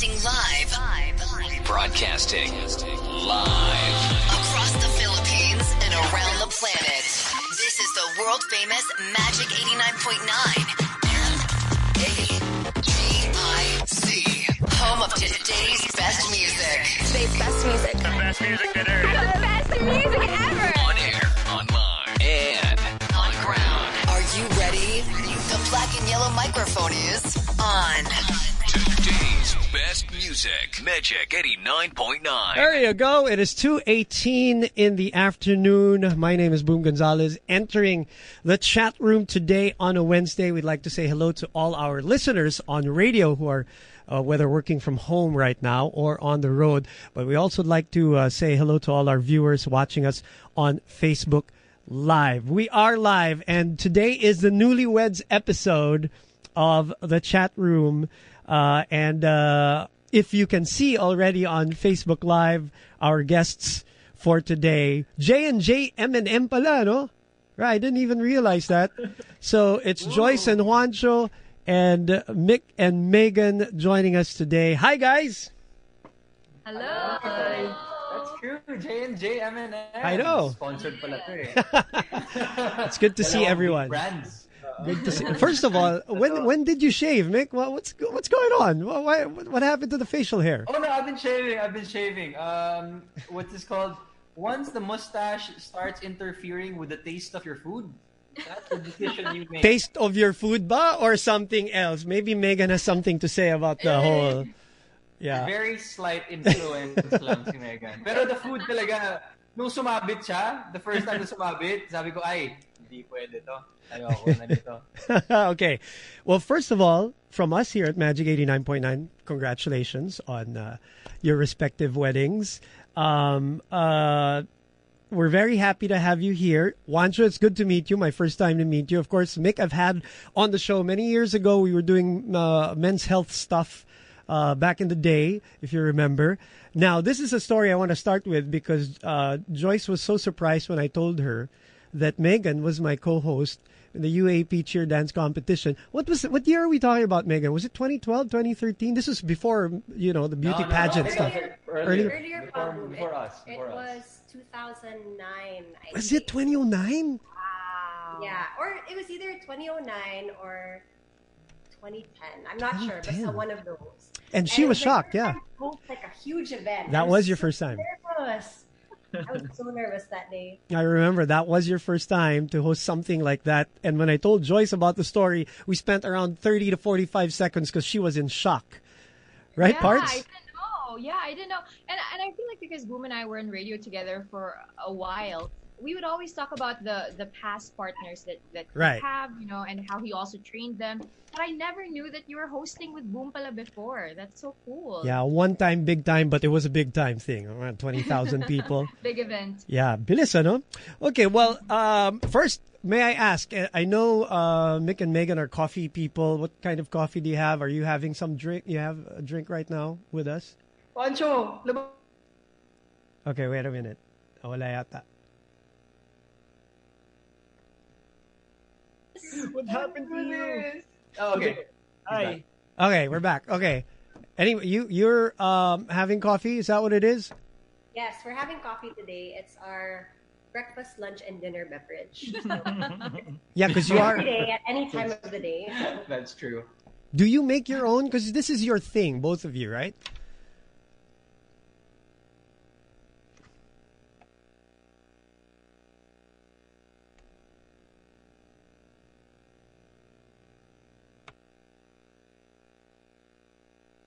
Broadcasting live. Broadcasting live. Across the Philippines and around the planet. This is the world famous Magic 89.9. G-I-C. Home of today's best music. Today's best music. The best music that there is. The best music ever. On air, online, and on ground. Are you ready? The black and yellow microphone is on. Best music. Magic 89.9. There you go. It is 2.18 in the afternoon. My name is Boom Gonzalez. Entering the chat room today on a Wednesday, we'd like to say hello to all our listeners on radio who are uh, whether working from home right now or on the road. But we also like to uh, say hello to all our viewers watching us on Facebook Live. We are live, and today is the Newlyweds episode of the chat room. Uh, and uh, if you can see already on Facebook Live, our guests for today, J and J M and M pala, no? Right, I didn't even realize that. So it's Joyce and Juancho and uh, Mick and Megan joining us today. Hi, guys. Hello. That's true. J and J M and M. I know. Sponsored pala to eh. It's good to see everyone. Brands. Good to see. First of all, when when did you shave, Mick? What, what's what's going on? What, why, what happened to the facial hair? Oh no, I've been shaving. I've been shaving. Um, what's this called? Once the mustache starts interfering with the taste of your food, that's the decision you make. Taste of your food ba or something else? Maybe Megan has something to say about the whole. Yeah. Very slight influence lang si Megan. Pero the food talaga, nung sumabit siya, the first time na sumabit, sabi ko, ay, hindi pwede to. Ayoko na okay. Well, first of all, from us here at Magic 89.9, congratulations on uh, your respective weddings. Um, uh, we're very happy to have you here. Juancho, it's good to meet you. My first time to meet you. Of course, Mick, I've had on the show many years ago. We were doing uh, men's health stuff uh, back in the day, if you remember. Now, this is a story I want to start with because uh, Joyce was so surprised when I told her that Megan was my co-host in the UAAP cheer dance competition. What was? What year are we talking about, Megan? Was it 2012, 2013? This was before, you know, the beauty No, no, pageant no, stuff. Earlier. Earlier um, Before, pa, Boom. before It- us. It us. was 2009. I Was oh think. it 2009? Wow. Yeah, or it was either 2009 or 2010. I'm not sure, but one of those. And she it was shocked, first yeah. time like a huge event. That I was your first time. Nervous. I was so nervous that day. I remember that was your first time to host something like that. And when I told Joyce about the story, we spent around 30 to 45 seconds because she was in shock. Right, yeah, Parts? I didn't know. Yeah, I didn't know. And and I feel like because Boom and I were in radio together for a while, we would always talk about the the past partners that that Right. we have, you know, and how he also trained them. But I never knew that you were hosting with Boom pala before. That's so cool. Yeah, one time, big time, but it was a big time thing. Around 20,000 people. Big event. Yeah, bilis ano? Okay, well, um, first, may I ask, eh, I know uh, Mick and Megan are coffee people. What kind of coffee do you have? Are you having some drink? You have a drink right now with us? Pancho, lab- Okay, wait a minute. Wala yata. What happened to you? Oh, okay. Hi. Okay, we're back. Okay. Anyway, you you're um, having coffee? Is that what it is? Yes, we're having coffee today. It's our breakfast, lunch, and dinner beverage. Yeah, because you are. Every day, at any time of the day. That's true. Do you make your own? Because this is your thing, both of you, right?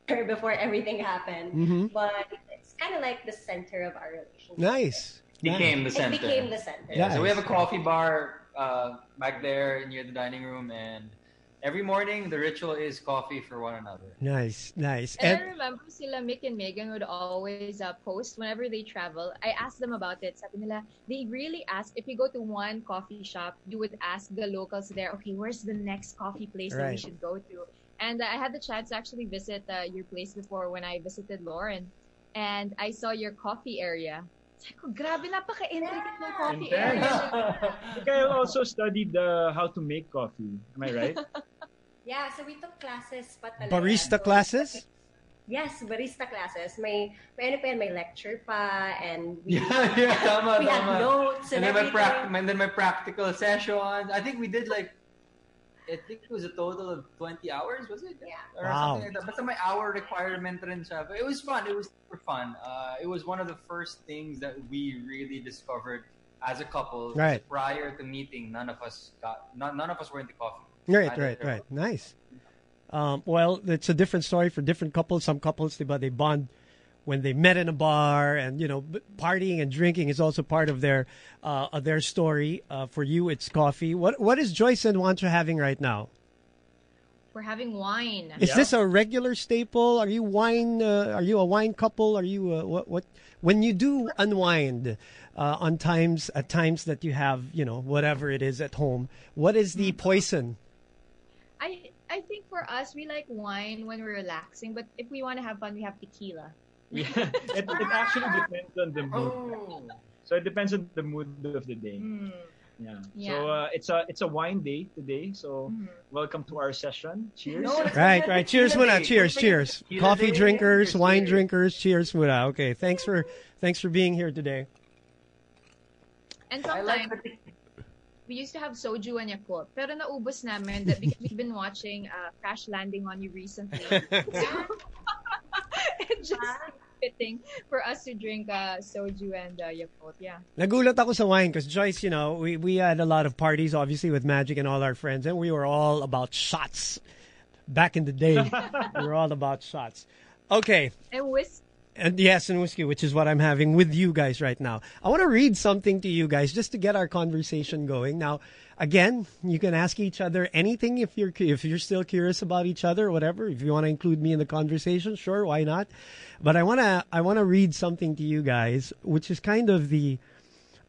Before everything happened. Mhm. But it's kind of like the center of our relationship. Nice. Became the It center. became the center. Yeah, so we have a coffee bar uh, back there near the dining room, and every morning the ritual is coffee for one another. Nice, nice. And I And remember sila Mick and Megan would always uh, post whenever they travel. I asked them about it. Sabi nila, they really ask, if you go to one coffee shop, you would ask the locals there, okay, where's the next coffee place that we should go to? And uh, I had the chance to actually visit uh, your place before when I visited Lauren. And I saw your coffee area. Sabi ko, grabe, napaka-intricate ng coffee Intense. area. I I also studied uh, how to make coffee. Am I right? Yeah, so we took classes pa talaga. barista So, classes? yes, barista classes. May, may ano pa yan, may lecture pa, and we, Yeah, yeah, tama, we had notes and, and then my everything. prac- and then my practical sessions. I think we did like, I think it was a total of 20 hours, was it? Yeah. Or Wow. something like that. Basta may hour requirement rin siya. But it was fun. It was super fun. Uh, it was one of the first things that we really discovered as a couple. Right. Prior to meeting, none of us got, none, none of us were into coffee. Right, right, right. Nice. Um, well, it's a different story for different couples. Some couples, they, but they bond when they met in a bar, and you know, partying and drinking is also part of their uh, of their story. Uh, for you, it's coffee. What what is Joyce and Juancho having right now? We're having wine. Is Yeah. this a regular staple? Are you wine? Uh, are you a wine couple? Are you uh, what? What when you do unwind uh, on times at times that you have you know whatever it is at home? What is the poison? I I think for us, we like wine when we're relaxing, but if we want to have fun, we have tequila. Yeah, it, it actually depends on the mood. Oh. So it depends on the mood of the day. Mm. Yeah. Yeah. So uh, it's a it's a wine day today. So Mhm. welcome to our session. Cheers. No, Right, right. Cheers muna. day. Cheers, Don't cheers. make it tequila Coffee day. drinkers, Cheers, wine cheers. drinkers. Cheers muna. Okay, thanks for thanks for being here today. And I like sometimes we used to have soju and Yakult, pero naubos namin that because we've been watching uh, Crash Landing on You recently. so it's just fitting for us to drink uh, soju and uh, Yakult. Yeah. Nagulat ako sa wine because Joyce, you know, we, we had a lot of parties, obviously, with Magic and all our friends, and we were all about shots. Back in the day, we were all about shots. Okay, And whiskey. And yes, and whiskey, which is what I'm having with you guys right now. I want to read something to you guys just to get our conversation going. Now, again, you can ask each other anything if you're if you're still curious about each other whatever. If you want to include me in the conversation, sure, why not? But I wanna I wanna read something to you guys, which is kind of the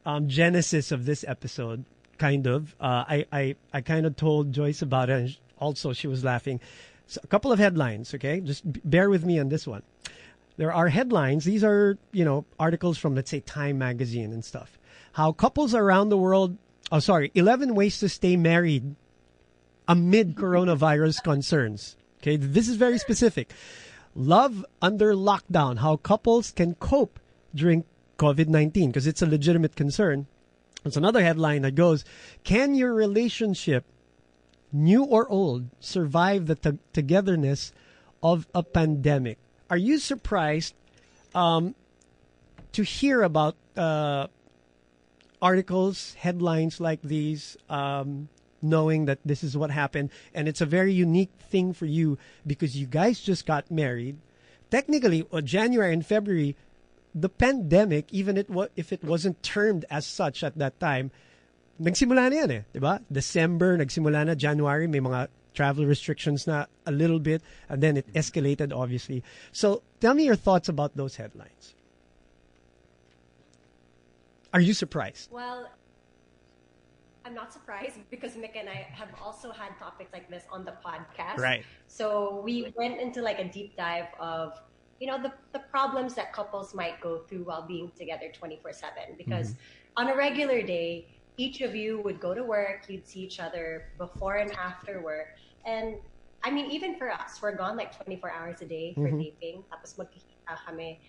um, genesis of this episode. Kind of. Uh, I, I I kind of told Joyce about it, and also she was laughing. So a couple of headlines, okay? Just bear with me on this one there are headlines. These are, you know, articles from, let's say, Time magazine and stuff. How couples around the world, oh, sorry, 11 ways to stay married amid coronavirus concerns. Okay, this is very specific. Love under lockdown, how couples can cope during COVID 19, because it's a legitimate concern. There's another headline that goes Can your relationship, new or old, survive the t- togetherness of a pandemic? Are you surprised um, to hear about uh, articles, headlines like these, um, knowing that this is what happened? And it's a very unique thing for you because you guys just got married. Technically, uh, January and February, the pandemic, even it if it wasn't termed as such at that time, nagsimula na yan eh, ba? December, nagsimula na, January, may mga travel restrictions na a little bit, and then it escalated, obviously. So, tell me your thoughts about those headlines. Are you surprised? Well, I'm not surprised because Mick and I have also had topics like this on the podcast. Right. So we went into like a deep dive of, you know, the, the problems that couples might go through while being together 24 7. Because mm-hmm. on a regular day, each of you would go to work, you'd see each other before and after work. And I mean, even for us, we're gone like 24 hours a day for Mhm. taping. Tapos magkikita kami,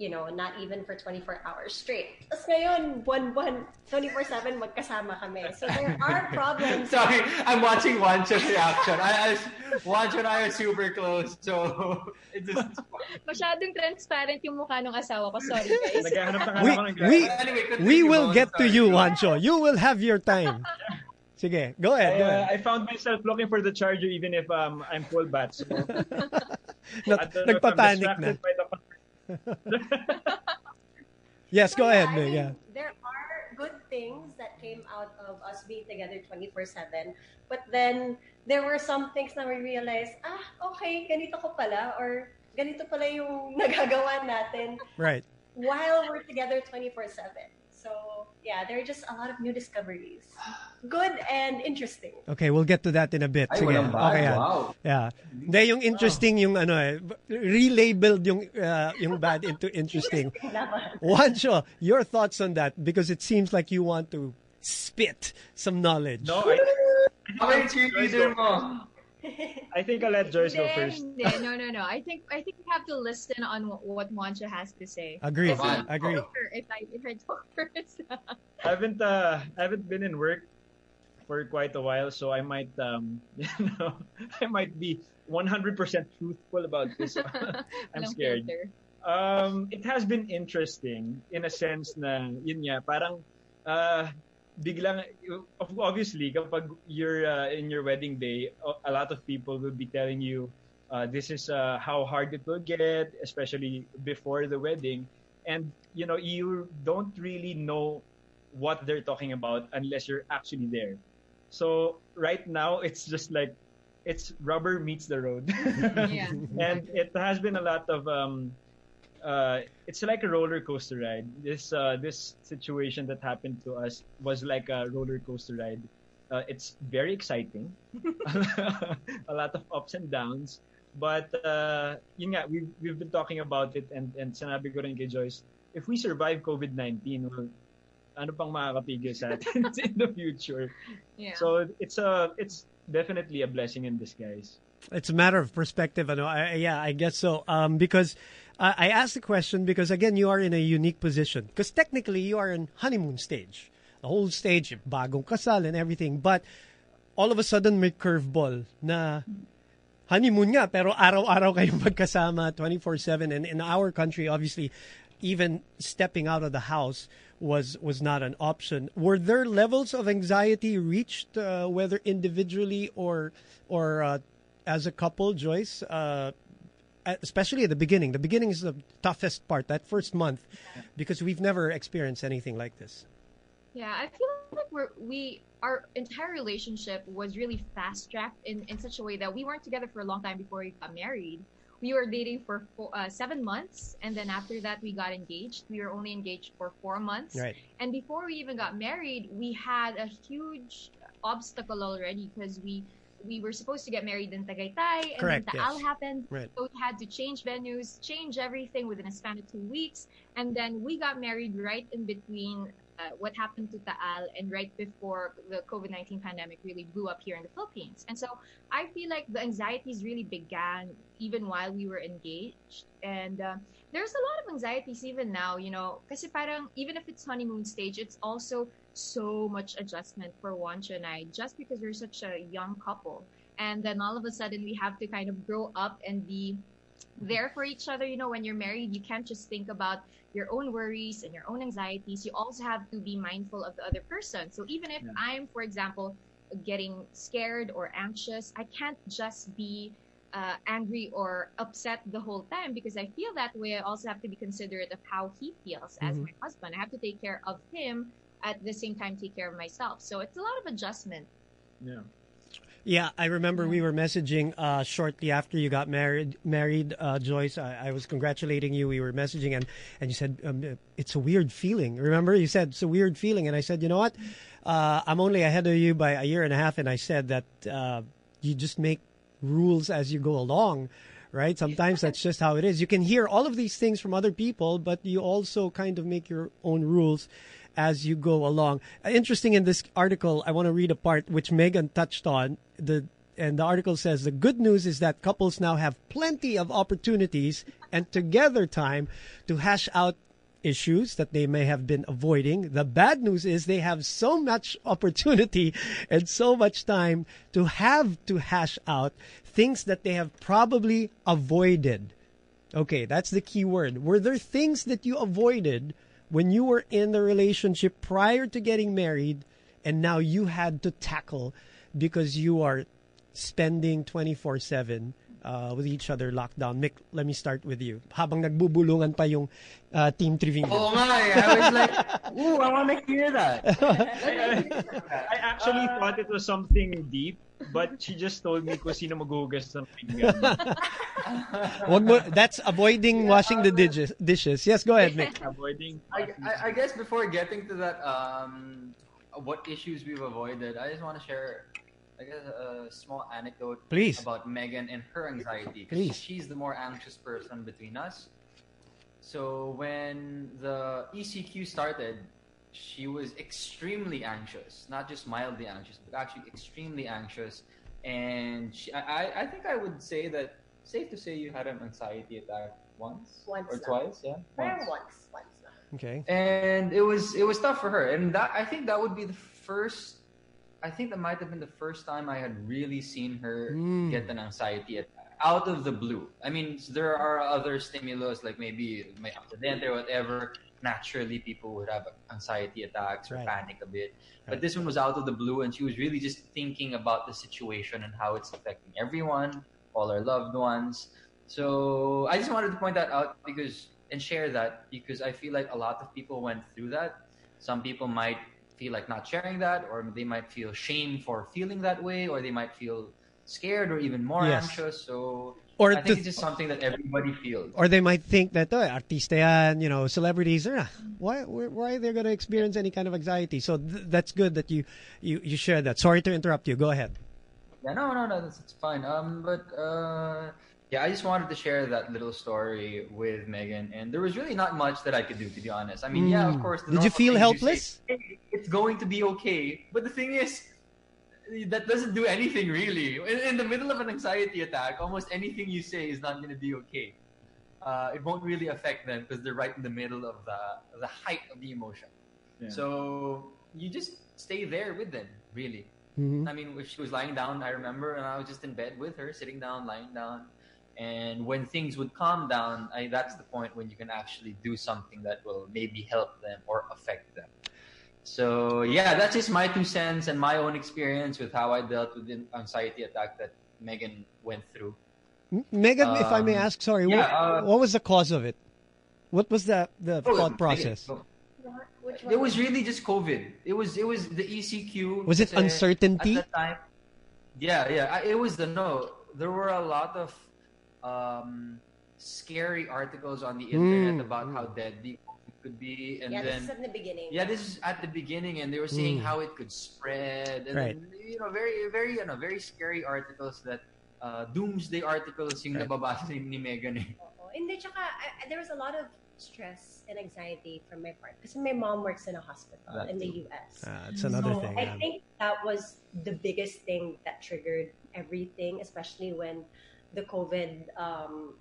you know, not even for 24 hours straight. Tapos ngayon, buwan-buwan, 24-7 magkasama kami. So there are problems. Sorry, I'm watching Wancho's reaction. I, I, Wancho and I are super close, so it just. Masyadong transparent yung mukha ng asawa ko. Sorry, guys. We, we, Anyway, we will get to you, Wancho. You will have your time. Sige, go I, ahead. Uh. I found myself looking for the charger even if um, I'm full bat. So, Nag- I don't know if Nagpapanik na. distracted by the- Yes, So, go yeah, ahead, I Meg. mean, Yeah. There are good things that came out of us being together 24-7. But then, there were some things na we realized, ah, okay, ganito ko pala. Or ganito pala yung nagagawa natin Right. while we're together 24-7. So, yeah, there are just a lot of new discoveries. Good and interesting. Okay, we'll get to that in a bit. Ay, Sige. Okay, yan. Wow. Yeah. Hindi, yung interesting yung ano eh, relabeled yung, uh, yung bad into interesting. Wancho, your thoughts on that? Because it seems like you want to spit some knowledge. No, I, yung cheerleader mo. I think I'll let Joyce go first. hindi. No, no, no. I think I think we have to listen on what, what Juancho has to say. Agree. If I Agree. talk fir- If I if I talk first. I haven't uh, I haven't been in work for quite a while, so I might um you know I might be 100% truthful about this. I'm Walang scared. filter. Um, it has been interesting in a sense na yun nga parang uh, biglang obviously kapag you're uh, in your wedding day a- lot of people will be telling you uh, this is uh, how hard it will get especially before the wedding. And you know you don't really know what they're talking about unless you're actually there. So right now it's just like it's rubber meets the road. Yeah. and it has been a lot of um uh it's like a roller coaster ride this uh this situation that happened to us was like a roller coaster ride uh, it's very exciting a lot of ups and downs but uh yun nga we've, we've been talking about it and and sinabi ko rin kay Joyce if we survive COVID-19 well ano pang makakapigil sa atin in the future Yeah. so it's a it's definitely a blessing in disguise It's a matter of perspective. I know. I, yeah, I guess so. Um, because uh, I asked the question because again, you are in a unique position. Because technically, you are in honeymoon stage, the whole stage, bagong kasal and everything. But all of a sudden, may curveball na honeymoon nga, pero araw-araw kayong magkasama 24/7. And in our country, obviously, even stepping out of the house was was not an option. Were there levels of anxiety reached, uh, whether individually or or uh, as a couple, Joyce? Uh, especially at the beginning. The beginning is the toughest part. That first month, because we've never experienced anything like this. Yeah, I feel like we're we our entire relationship was really fast tracked in in such a way that we weren't together for a long time before we got married. We were dating for four, uh, seven months, and then after that we got engaged. We were only engaged for four months, Right. and before we even got married, we had a huge obstacle already because we we were supposed to get married in Tagaytay, and Correct, then yes. Taal happened. Right. So we had to change venues, change everything within a span of two weeks, and then we got married right in between uh, what happened to Taal and right before the COVID nineteen pandemic really blew up here in the Philippines. And so I feel like the anxieties really began even while we were engaged, and uh, there's a lot of anxieties even now. You know, kasi parang even if it's honeymoon stage, it's also so much adjustment for Juancho and I just because we're such a young couple. And then all of a sudden we have to kind of grow up and be there for each other. You know, when you're married, you can't just think about your own worries and your own anxieties. You also have to be mindful of the other person. So even if Yeah. I'm, for example, getting scared or anxious, I can't just be uh, angry or upset the whole time because I feel that way. I also have to be considerate of how he feels as Mhm. my husband. I have to take care of him at the same time take care of myself. So it's a lot of adjustment. yeah Yeah, I remember we were messaging uh, shortly after you got married. Married, uh, Joyce. I, I was congratulating you. We were messaging, and and you said um, it's a weird feeling. Remember, you said it's a weird feeling, and I said, you know what? Uh, I'm only ahead of you by a year and a half, and I said that uh, you just make rules as you go along. Right? Sometimes that's just how it is. You can hear all of these things from other people, but you also kind of make your own rules as you go along. Uh, Interesting in this article, I want to read a part which Megan touched on. The and the article says the good news is that couples now have plenty of opportunities and together time to hash out issues that they may have been avoiding. The bad news is they have so much opportunity and so much time to have to hash out things that they have probably avoided. Okay, that's the key word. Were there things that you avoided when you were in the relationship prior to getting married and now you had to tackle because you are spending 24/7 uh, with each other lockdown? Mick, let me start with you. Habang nagbubulungan pa yung uh, team trivia. Oo nga eh. I was like, ooh, I want to hear that. I actually thought it was something deep, but she just told me kung sino maghuhugas ng pinggan. Wag mo, that's avoiding washing the dishes. dishes. Yes, go ahead, Mick. Avoiding. I, I, I guess before getting to that, um, what issues we've avoided, I just want to share, I guess, a small anecdote Please. about Megan and her anxiety. Please. She's the more anxious person between us. So when the ECQ started, she was extremely anxious, not just mildly anxious, but actually extremely anxious and she, I, I- I think I would say that safe to say you had an anxiety attack once, Once or lang. twice, yeah, Parang once, once lang. Okay. and it was it was tough for her and that i think that would be the first i think that might have been the first time i had really seen her Mm. get an anxiety attack out of the blue i mean there are other stimulus like maybe my accident or whatever naturally people would have anxiety attacks or Right. panic a bit but Right. this one was out of the blue and she was really just thinking about the situation and how it's affecting everyone all our loved ones so i just wanted to point that out because and share that because I feel like a lot of people went through that. Some people might feel like not sharing that, or they might feel shame for feeling that way, or they might feel scared or even more Yes. anxious. So Or I think to- it's just something that everybody feels. Or they might think that, oh, artista yan, you know, celebrities, ah, why, why are they going to experience any kind of anxiety? So th- that's good that you, you, you share that. Sorry to interrupt you. Go ahead. Yeah, no, no, no, that's, it's fine. Um, but uh, yeah, I just wanted to share that little story with Megan, and there was really not much that I could do, to be honest. I mean, yeah, of Mm. course. Did you feel helpless? say, "Hey, it's going to be okay, but the thing is, that doesn't do anything really. In, in the middle of an anxiety attack, almost anything you say is not going to be okay. Uh, it won't really affect them because they're right in the middle of the the height of the emotion. Yeah. So you just stay there with them, really. Mhm. I mean, if she was lying down, I remember, and I was just in bed with her, sitting down, lying down. And when things would calm down, I, that's the point when you can actually do something that will maybe help them or affect them. So yeah, that's just my two cents and my own experience with how I dealt with the anxiety attack that Megan went through. Megan, if I may Um, ask, sorry, yeah, what, uh, what was the cause of it? What was the, the Oh, thought process? go. Which It was really just COVID. It was it was the ECQ. Was it uncertainty? At the time, yeah, yeah. I- It was the no. There were a lot of um, scary articles on the internet Mm. about how deadly could be, and yeah, then this is at the beginning. yeah, this is at the beginning, and they were saying Mm. how it could spread, and Right. then, you know, very, very, you know, very scary articles that uh, doomsday articles yung Right. nababasa ni Megan. eh. Oo. Hindi, tsaka, I, I- there was a lot of stress and anxiety from my part. Because my mom works in a hospital That in the too. U.S. Ah, it's another so thing. I yeah. think that was the biggest thing that triggered everything, especially when the COVID um,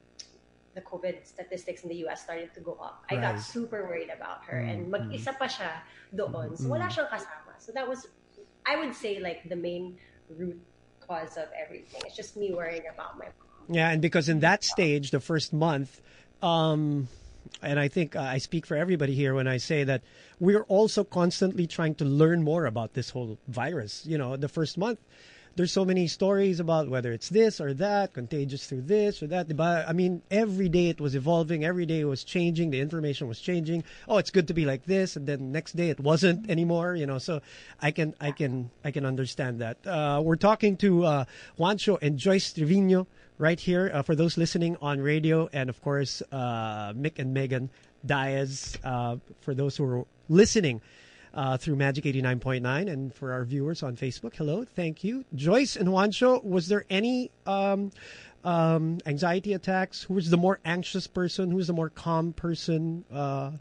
the COVID statistics in the US started to go up. I got super worried about her Mm, and mag-isa pa siya doon. So wala siyang kasama. So that was I would say like the main root cause of everything. It's just me worrying about my mom. Yeah, and because in that stage, the first month, um, and I think uh, I speak for everybody here when I say that we're also constantly trying to learn more about this whole virus. You know, the first month, there's so many stories about whether it's this or that, contagious through this or that. But I mean, every day it was evolving, every day it was changing, the information was changing. Oh, it's good to be like this, and then next day it wasn't anymore. You know, so I can, I can, I can understand that. Uh, we're talking to uh, Juancho and Joyce Triviño right here uh, for those listening on radio, and of course uh, Mick and Megan Daez uh, for those who are listening uh, through Magic 89.9 and for our viewers on Facebook. Hello, thank you. Joyce and Juancho, was there any um, um, anxiety attacks? Who was the more anxious person? Who was the more calm person? Uh,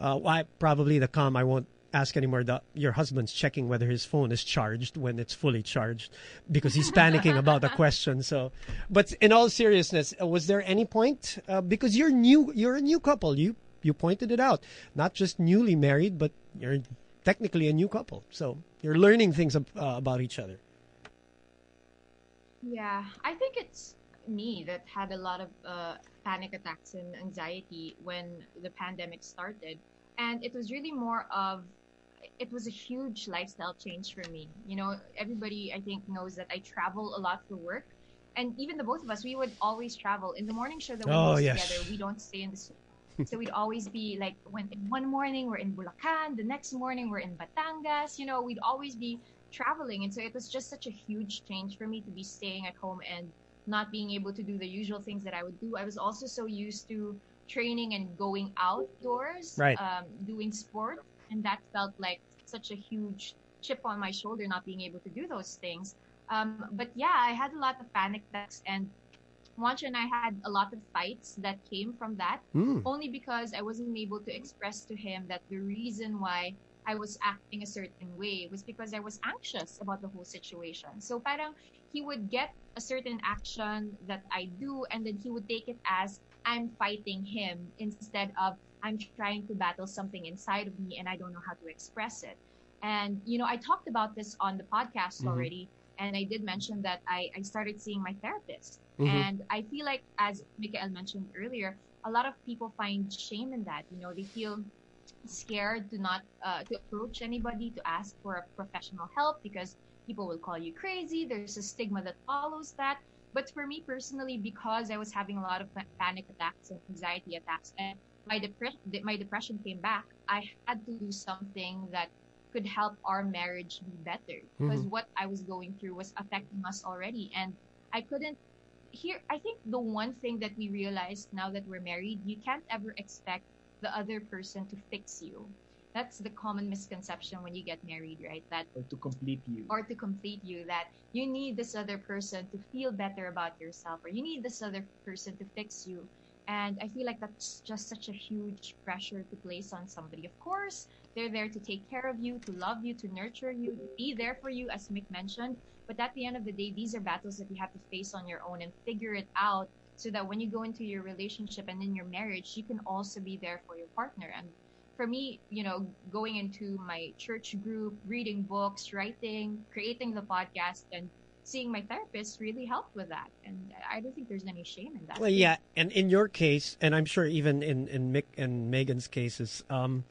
uh, why probably the calm. I won't ask anymore. The, your husband's checking whether his phone is charged when it's fully charged because he's panicking about the question. So, but in all seriousness, uh, was there any point uh, because you're new? You're a new couple. You you pointed it out. Not just newly married, but you're technically a new couple. So you're learning things ab- uh, about each other. Yeah, I think it's me that had a lot of uh, panic attacks and anxiety when the pandemic started. And it was really more of, it was a huge lifestyle change for me. You know, everybody I think knows that I travel a lot for work. And even the both of us, we would always travel. In the morning show that we Oh, yes. together, we don't stay in the. So we'd always be like, when one morning we're in Bulacan, the next morning we're in Batangas. You know, we'd always be traveling. And so it was just such a huge change for me to be staying at home and not being able to do the usual things that I would do. I was also so used to training and going outdoors, Right. um, doing sport. And that felt like such a huge chip on my shoulder, not being able to do those things. Um, but yeah, I had a lot of panic attacks and Juancho and I had a lot of fights that came from that Hmm. only because I wasn't able to express to him that the reason why I was acting a certain way was because I was anxious about the whole situation. So parang he would get a certain action that I do, and then he would take it as I'm fighting him instead of I'm trying to battle something inside of me and I don't know how to express it. And, you know, I talked about this on the podcast Mhm. already, and I did mention that I, I started seeing my therapist. Mhm. And I feel like, as Mikael mentioned earlier, a lot of people find shame in that. You know, they feel scared to not uh, to approach anybody to ask for a professional help because people will call you crazy. There's a stigma that follows that. But for me personally, because I was having a lot of panic attacks and anxiety attacks, and my depression, my depression came back, I had to do something that could help our marriage be better because what I was going through was affecting us already, and I couldn't. Here, I think the one thing that we realized now that we're married, you can't ever expect the other person to fix you. That's the common misconception when you get married, right? That Or to complete you. or to complete you that you need this other person to feel better about yourself or you need this other person to fix you and i feel like that's just such a huge pressure to place on somebody of course they're there to take care of you to love you to nurture you to be there for you as mick mentioned but at the end of the day these are battles that you have to face on your own and figure it out so that when you go into your relationship and in your marriage you can also be there for your partner and for me, you know, going into my church group, reading books, writing, creating the podcast, and seeing my therapist really helped with that. And I don't think there's any shame in that. Well, yeah, and in your case, and I'm sure even in in Mick and Megan's cases, um,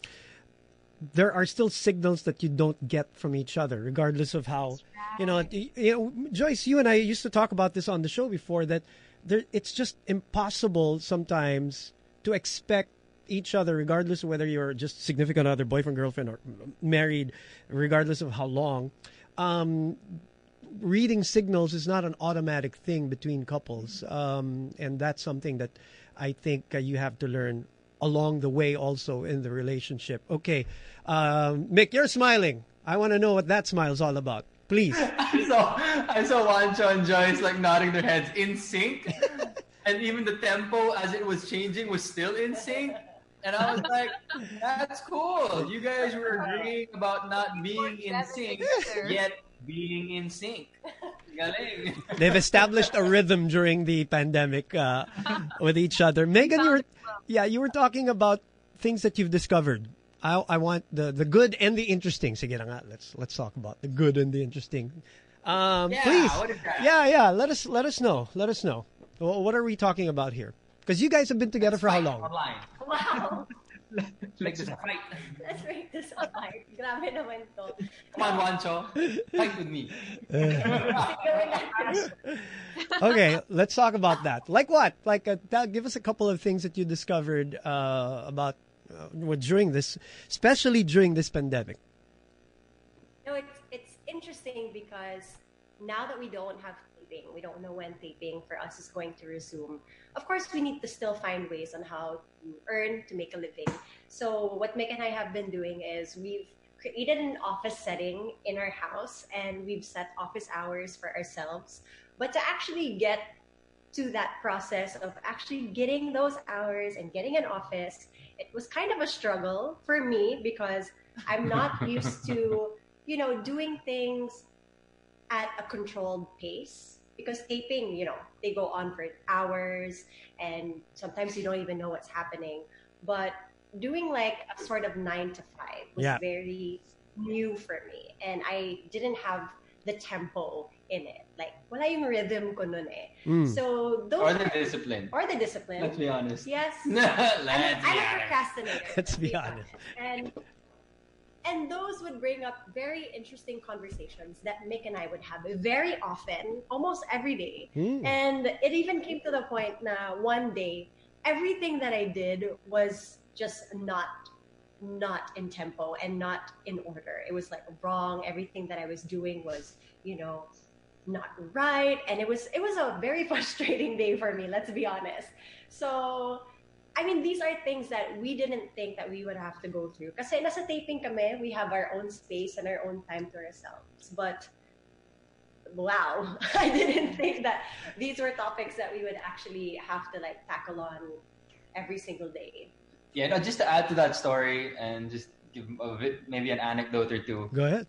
there are still signals that you don't get from each other, regardless of how you know. You know, Joyce, you and I used to talk about this on the show before that there, it's just impossible sometimes to expect each other, regardless of whether you're just significant other, boyfriend, girlfriend, or married, regardless of how long. Um, reading signals is not an automatic thing between couples, um, and that's something that I think uh, you have to learn along the way, also in the relationship. Okay, um, Mick, you're smiling. I want to know what that smile's all about. Please. I saw I saw Juancho and Joyce like nodding their heads in sync, and even the tempo as it was changing was still in sync. And I was like, "That's cool. You guys were agreeing about not being in sync, yet being in sync. Galing. They've established a rhythm during the pandemic uh, with each other. Megan, you were, yeah, you were talking about things that you've discovered. I, I want the, the good and the interesting. Sige na nga, let's let's talk about the good and the interesting. Um, Yeah, please, what is that? yeah, yeah. Let us let us know. Let us know. Wh- What are we talking about here? Because you guys have been together for how long? Online. Wow. Like this fight. Let's make this a fight. Grabe naman to. Come on, Juancho. Fight with me. Okay, let's talk about that. Like what? Like, uh, tell- give us a couple of things that you discovered uh, about uh, during this, especially during this pandemic. No, it's it's interesting because now that we don't have taping, we don't know when taping for us is going to resume. Of course, we need to still find ways on how to earn to make a living. So what Mick and I have been doing is we've created an office setting in our house and we've set office hours for ourselves. But to actually get to that process of actually getting those hours and getting an office, it was kind of a struggle for me because I'm not used to, you know, doing things at a controlled pace. Because taping, you know, they go on for hours and sometimes you don't even know what's happening. But doing like a sort of nine to five was Yeah. very new for me. And I didn't have the tempo in it. Like, wala yung rhythm ko nun eh. Mm. So those Or the discipline. or the discipline. Let's be honest. Yes. Let's I'm, be I'm a procrastinator. Let's be honest. And and those would bring up very interesting conversations that Mick and I would have very often, almost every day. Hmm. And it even came to the point now one day, everything that I did was just not not in tempo and not in order. It was like wrong. Everything that I was doing was, you know, not right. And it was it was a very frustrating day for me, let's be honest. So I mean, these are things that we didn't think that we would have to go through. Kasi nasa taping kami, we have our own space and our own time to ourselves. But wow, I didn't think that these were topics that we would actually have to like tackle on every single day. Yeah, no, just to add to that story and just give a bit, maybe an anecdote or two. Go ahead.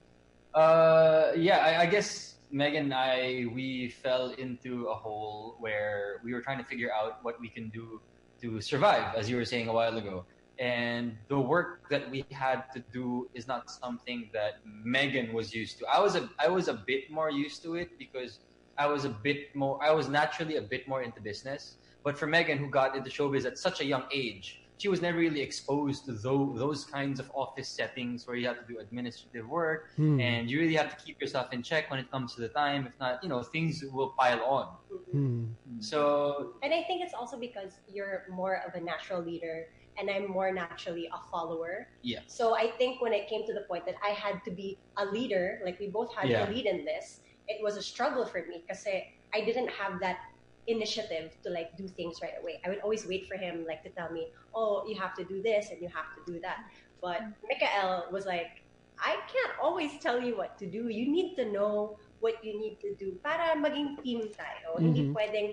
Uh, yeah, I, I guess Megan and I, we fell into a hole where we were trying to figure out what we can do to survive, as you were saying a while ago. And the work that we had to do is not something that Megan was used to. I was a I was a bit more used to it because I was a bit more I was naturally a bit more into business. But for Megan, who got into showbiz at such a young age, she was never really exposed to those, those kinds of office settings where you have to do administrative work Hmm. and you really have to keep yourself in check when it comes to the time. If not, you know, things will pile on. Hmm. So And I think it's also because you're more of a natural leader and I'm more naturally a follower. yeah, So I think when it came to the point that I had to be a leader, like we both had Yeah. to lead in this, it was a struggle for me because I didn't have that initiative to like do things right away. I would always wait for him like to tell me, "Oh, you have to do this and you have to do that." But Mikael was like, "I can't always tell you what to do. You need to know what you need to do para maging team tayo. Hindi Mhm. pwedeng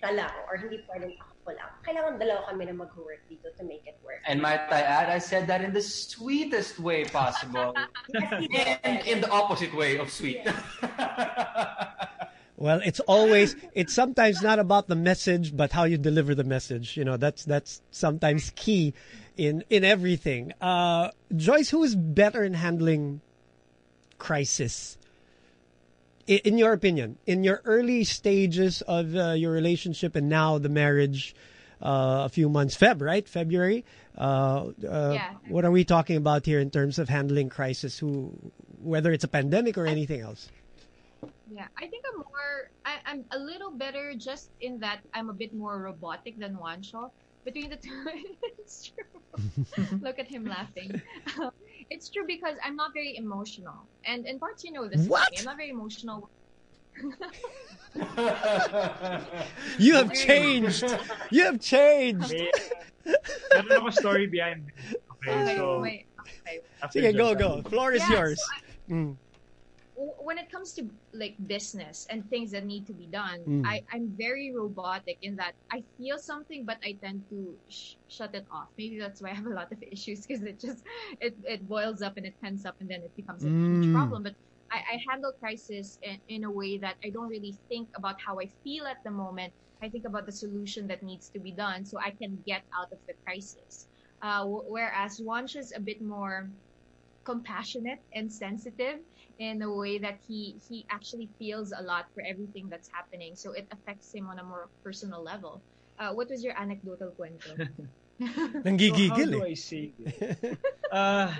ka lang or hindi pwedeng ako lang. Kailangan dalawa kami na mag-work dito to make it work. and might I add, I said that in the sweetest way possible, Yes, and in the opposite way of sweet. Well, it's always it's sometimes not about the message, but how you deliver the message. You know, that's that's sometimes key in in everything. Uh, Joyce, who is better in handling crisis? In your opinion, in your early stages of uh, your relationship and now the marriage, uh, a few months, Feb, right? February. Uh, uh, Yeah. What are we talking about here in terms of handling crisis? Who, whether it's a pandemic or anything else? Yeah, I think I'm more. I, I'm a little better just in that I'm a bit more robotic than Juancho. Between the two, it's true. Look at him laughing. it's true because I'm not very emotional, and in parts you know this. What? I'm not very emotional. You have changed. You have changed. May, meron ako story behind it. Okay, Okay, so wait, okay. Sige, go, go. Floor is Yeah, yours. so Mm. When it comes to like business and things that need to be done, Mm. I, I'm very robotic in that I feel something, but I tend to sh- shut it off. Maybe that's why I have a lot of issues because it just it, it boils up and it tensed up and then it becomes a huge Mm. problem. But I, I handle crisis in, in a way that I don't really think about how I feel at the moment. I think about the solution that needs to be done so I can get out of the crisis. Uh, w- whereas Wanch is a bit more compassionate and sensitive in a way that he he actually feels a lot for everything that's happening so it affects him on a more personal level uh, what was your anecdotal kwento So how do eh. I say this? uh,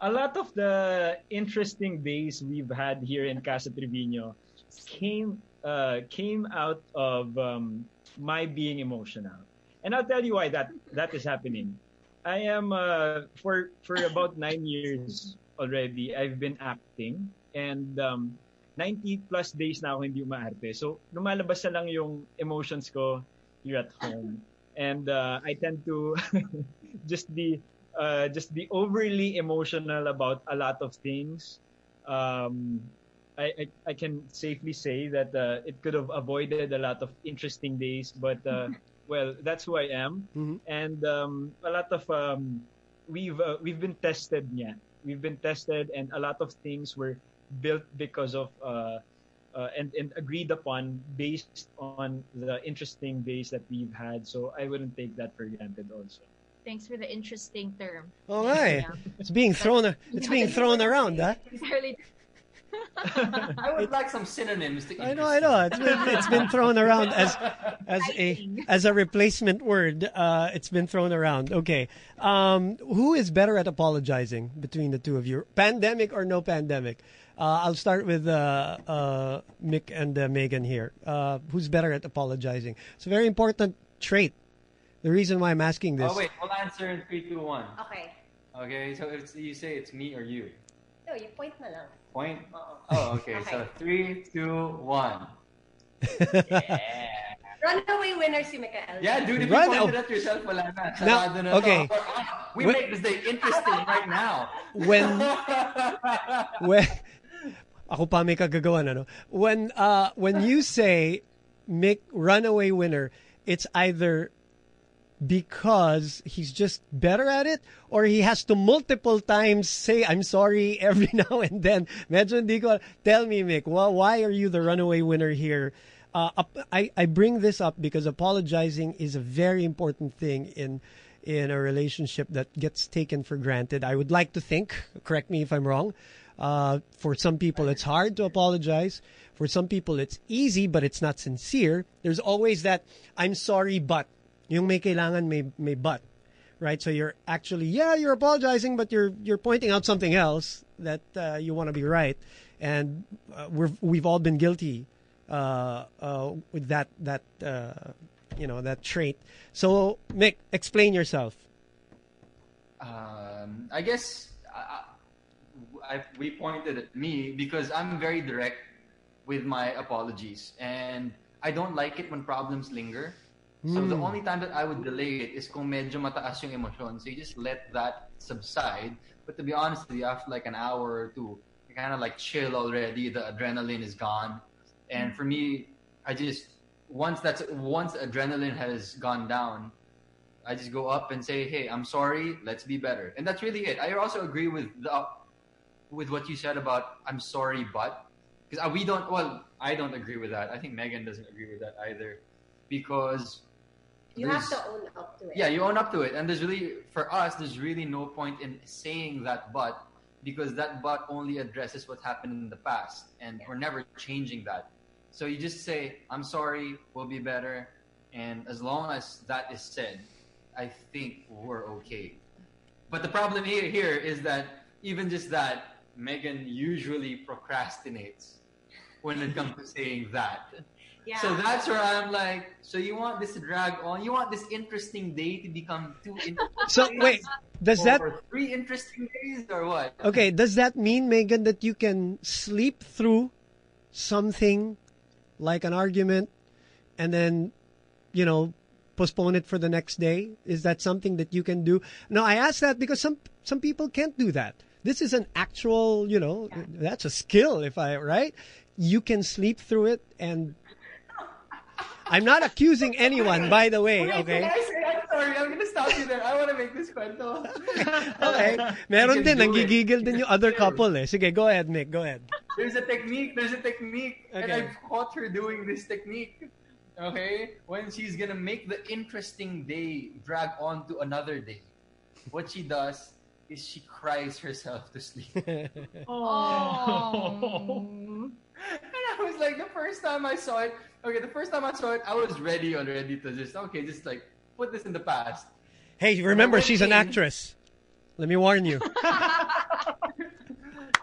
a lot of the interesting days we've had here in Casa Triviño came uh, came out of um, my being emotional, and I'll tell you why that that is happening. I am uh, for for about nine years already. I've been acting, and um, 90 plus days na ako hindi umaarte. So lumalabas na lang yung emotions ko here at home and uh, I tend to just be uh, just be overly emotional about a lot of things. Um, I, I I can safely say that uh, it could have avoided a lot of interesting days, but uh, well, that's who I am, Mhm. and um, a lot of um, we've uh, we've been tested, yeah, we've been tested, and a lot of things were built because of. Uh, uh, and, and agreed upon based on the interesting days that we've had. So I wouldn't take that for granted also. thanks for the interesting term All right. Yeah. It's being thrown. It's being thrown around, huh? Entirely- I would like some synonyms. To I know, I know. It's been, it's been thrown around as as a as a replacement word. Uh, it's been thrown around. Okay, um, who is better at apologizing between the two of you? Pandemic or no pandemic? Uh, I'll start with uh, uh, Mick and uh, Megan here. Uh, who's better at apologizing? It's a very important trait. The reason why I'm asking this. Oh wait, we'll answer in three, two, one. Okay. Okay, so if you say it's me or you. No, you point na lang. Point. Oo. Oh, okay. So three, two, one. Yeah. Runaway winner si Mikael. Yeah, dude, if you Run pointed out. at yourself, wala na. Now, Sarado na okay. to. We When- make this day interesting right now. when when ako pa may kagagawan ano when uh when you say Mick runaway winner it's either because he's just better at it or he has to multiple times say I'm sorry every now and then. Medyo hindi ko, tell me Mick, well, why are you the runaway winner here? Uh, I, I bring this up because apologizing is a very important thing in in a relationship that gets taken for granted. I would like to think, correct me if I'm wrong, uh, for some people it's hard to apologize. For some people it's easy, but it's not sincere. There's always that, I'm sorry, but. Yung may kailangan, may, may but. Right? So you're actually, yeah, you're apologizing, but you're, you're pointing out something else that uh, you want to be right. And uh, we're, we've all been guilty uh, uh, with that, that you know, that trait. So, Mick, explain yourself. Um, I guess I, I, we pointed at me because I'm very direct with my apologies, and I don't like it when problems linger. So the hmm. only time that I would delay it is kung medyo mataas yung emosyon. So you just let that subside. But to be honest with you, after like an hour or two, you kind of like chill already. The adrenaline is gone. And for me, I just once that's once adrenaline has gone down, I just go up and say, "Hey, I'm sorry. Let's be better." And that's really it. I also agree with the with what you said about "I'm sorry, but" because we don't. Well, I don't agree with that. I think Megan doesn't agree with that either, because You have to own up to it. yeah, you own up to it, and there's really for us, there's really no point in saying that but because that but only addresses what happened in the past, and we're never changing that. So you just say, "I'm sorry, we'll be better," and as long as that is said, I think we're okay. But the problem here here is that even just that, Megan usually procrastinates when it comes to saying that. Yeah. So that's where I'm like, so you want this to drag on? You want this interesting day to become two interesting So, days? wait, does or that three interesting days or what? Okay, does that mean, Megan, that you can sleep through something like an argument and then, you know, postpone it for the next day? Is that something that you can do? No, I ask that because some some people can't do that. This is an actual, you know, that's a skill if I right? You can sleep through it and I'm not accusing anyone, by the way, Wait, okay? I say, I'm sorry, I'm gonna stop you there. I want to make this kwento. Okay. Meron You din, nanggigigil din yung other couple eh. Sige, go ahead, Nick, go ahead. There's a technique. There's a technique, and Okay. I've caught her doing this technique. Okay, when she's gonna make the interesting day drag on to another day, what she does is she cries herself to sleep. Oh. And I was like, the first time I saw it, okay, the first time I saw it, I was ready already to just, okay, just like put this in the past. Hey, remember, went she's an actress. Let me warn you.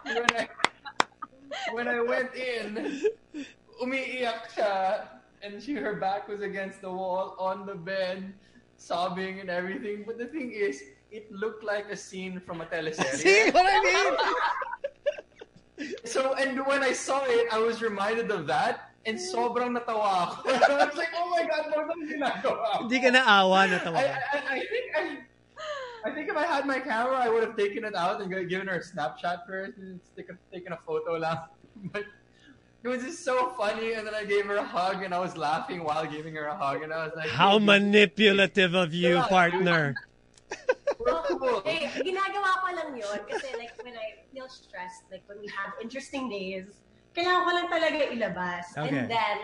when I, when I went in, umiiyak siya, and she, her back was against the wall on the bed, sobbing and everything. But the thing is, it looked like a scene from a teleserye. See what I mean? So, and when I saw it, I was reminded of that, and sobrang natawa ako. I was like, oh my God, ano ginagawa Hindi ka naawa, natawa I. I, I think I, I think if I had my camera, I would have taken it out and given her a snapshot first and stick a, taken a photo lang. But it was just so funny, and then I gave her a hug, and I was laughing while giving her a hug, and I was like, How "Hey, manipulative of you, partner. cool." Eh, ginagawa ko lang yun kasi like when I feel stressed, like when we have interesting days, kailangan ko lang talaga ilabas. Okay. And then,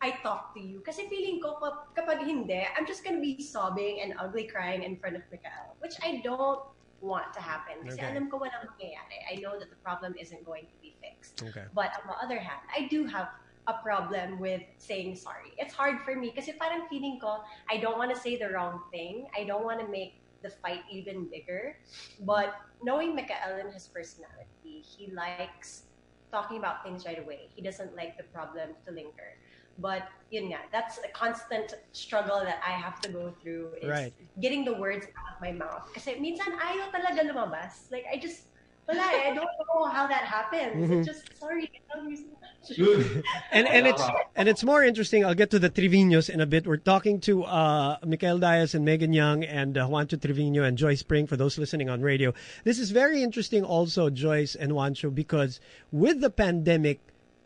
I talk to you. Kasi feeling ko kap- kapag hindi, I'm just gonna be sobbing and ugly crying in front of Mikael, which I don't want to happen. Kasi Okay. alam ko walang mangyayari. I know that the problem isn't going to be fixed. Okay. But on the other hand, I do have a problem with saying sorry. It's hard for me kasi parang feeling ko, I don't want to say the wrong thing. I don't want to make the fight even bigger. But knowing Mikael and his personality, he likes talking about things right away. He doesn't like the problem to linger. But yun nga, that's a constant struggle that I have to go through is Right. getting the words out of my mouth. because Kasi minsan ayaw talaga lumabas. Like I just wala eh. I don't know how that happens. Mhm. It's just sorry. I love you so much. And and it's and it's more interesting. I'll get to the Triviños in a bit. We're talking to uh, Mikael Daez and Megan Young and uh, Juancho Triviño and Joyce Pring for those listening on radio. This is very interesting, also Joyce and Juancho, because with the pandemic,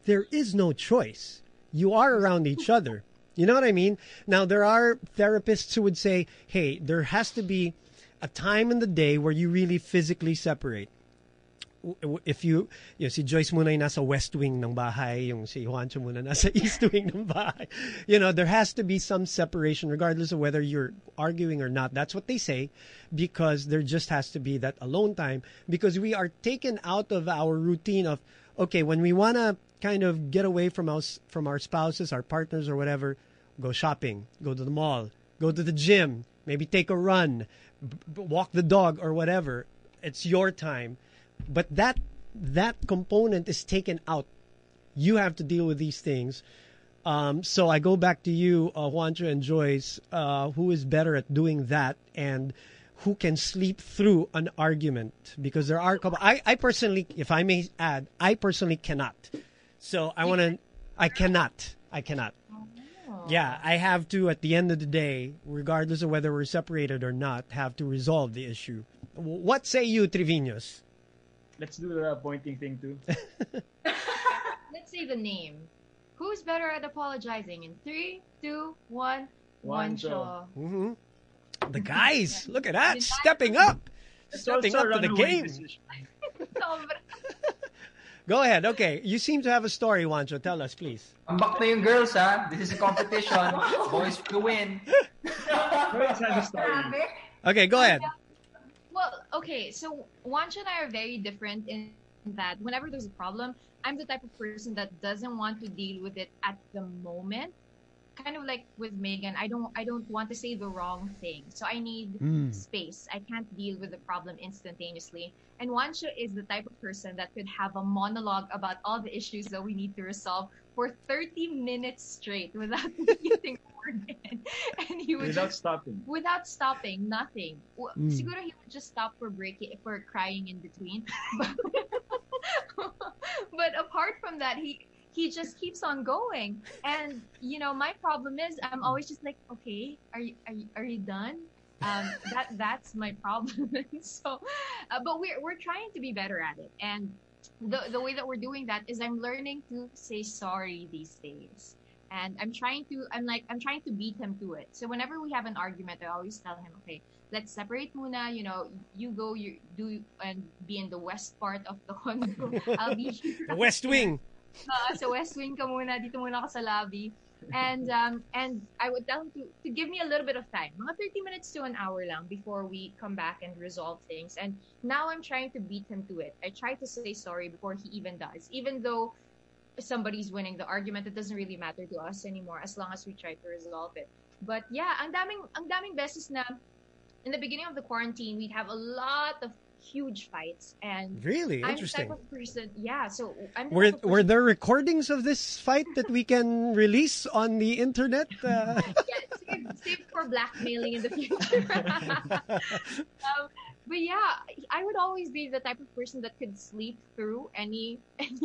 there is no choice. You are around each other. You know what I mean? Now there are therapists who would say, "Hey, there has to be a time in the day where you really physically separate." If you, you know, si Joyce muna yung nasa west wing ng bahay, yung si Juancho muna nasa east wing ng bahay. You know, there has to be some separation regardless of whether you're arguing or not. That's what they say because there just has to be that alone time because we are taken out of our routine of okay, when we want to kind of get away from us from our spouses, our partners or whatever, go shopping, go to the mall, go to the gym, maybe take a run, b- walk the dog or whatever. It's your time. But that that component is taken out. You have to deal with these things. Um, so I go back to you, uh, Juancho and Joyce, uh, who is better at doing that and who can sleep through an argument? Because there are a couple. I, I personally, if I may add, I personally cannot. So I want to, I cannot. I cannot. Yeah, I have to, at the end of the day, regardless of whether we're separated or not, have to resolve the issue. What say you, Triviños? Let's do the pointing thing too. Let's say the name. Who's better at apologizing? In three, two, one. Juancho. Juancho. hmm The guys, look at that, stepping up, It's stepping up to the game. Go ahead. Okay, you seem to have a story, Juancho. Tell us, please. I'm back na yung girls, ha? This is a competition. Boys to win. Joyce has a story. Okay, go ahead. Well, okay, so Juancho and I are very different in that whenever there's a problem, I'm the type of person that doesn't want to deal with it at the moment. Kind of like with Megan, I don't I don't want to say the wrong thing. So I need Mm. space. I can't deal with the problem instantaneously. And Juancho is the type of person that could have a monologue about all the issues that we need to resolve for 30 minutes straight without getting a word in. And he would Without just stopping. without stopping, nothing. W- Mm. Siguro he would just stop for breaking, for crying in between. But, but apart from that, he he just keeps on going. And you know, my problem is I'm always just like, okay, are you are you, are you done? Um, that that's my problem. so, uh, but we're we're trying to be better at it, and the the way that we're doing that is I'm learning to say sorry these days and I'm trying to I'm like I'm trying to beat him to it. So whenever we have an argument, I always tell him, okay, let's separate muna. You know, you go, you do, and be in the west part of the condo. I'll be here. The West Wing. Uh, sa West Wing ka muna, dito muna ka sa lobby. And um and I would tell him to, to give me a little bit of time, mga 30 minutes to an hour lang before we come back and resolve things. And now I'm trying to beat him to it. I try to say sorry before he even does, even though somebody's winning the argument. It doesn't really matter to us anymore as long as we try to resolve it. But yeah, ang daming ang daming beses na in the beginning of the quarantine, we'd have a lot of huge fights and Really I'm the interesting. type of person, yeah. So I'm Were were there recordings of this fight that we can release on the internet? Uh, yeah, save, save for blackmailing in the future. um, but yeah, I would always be the type of person that could sleep through any any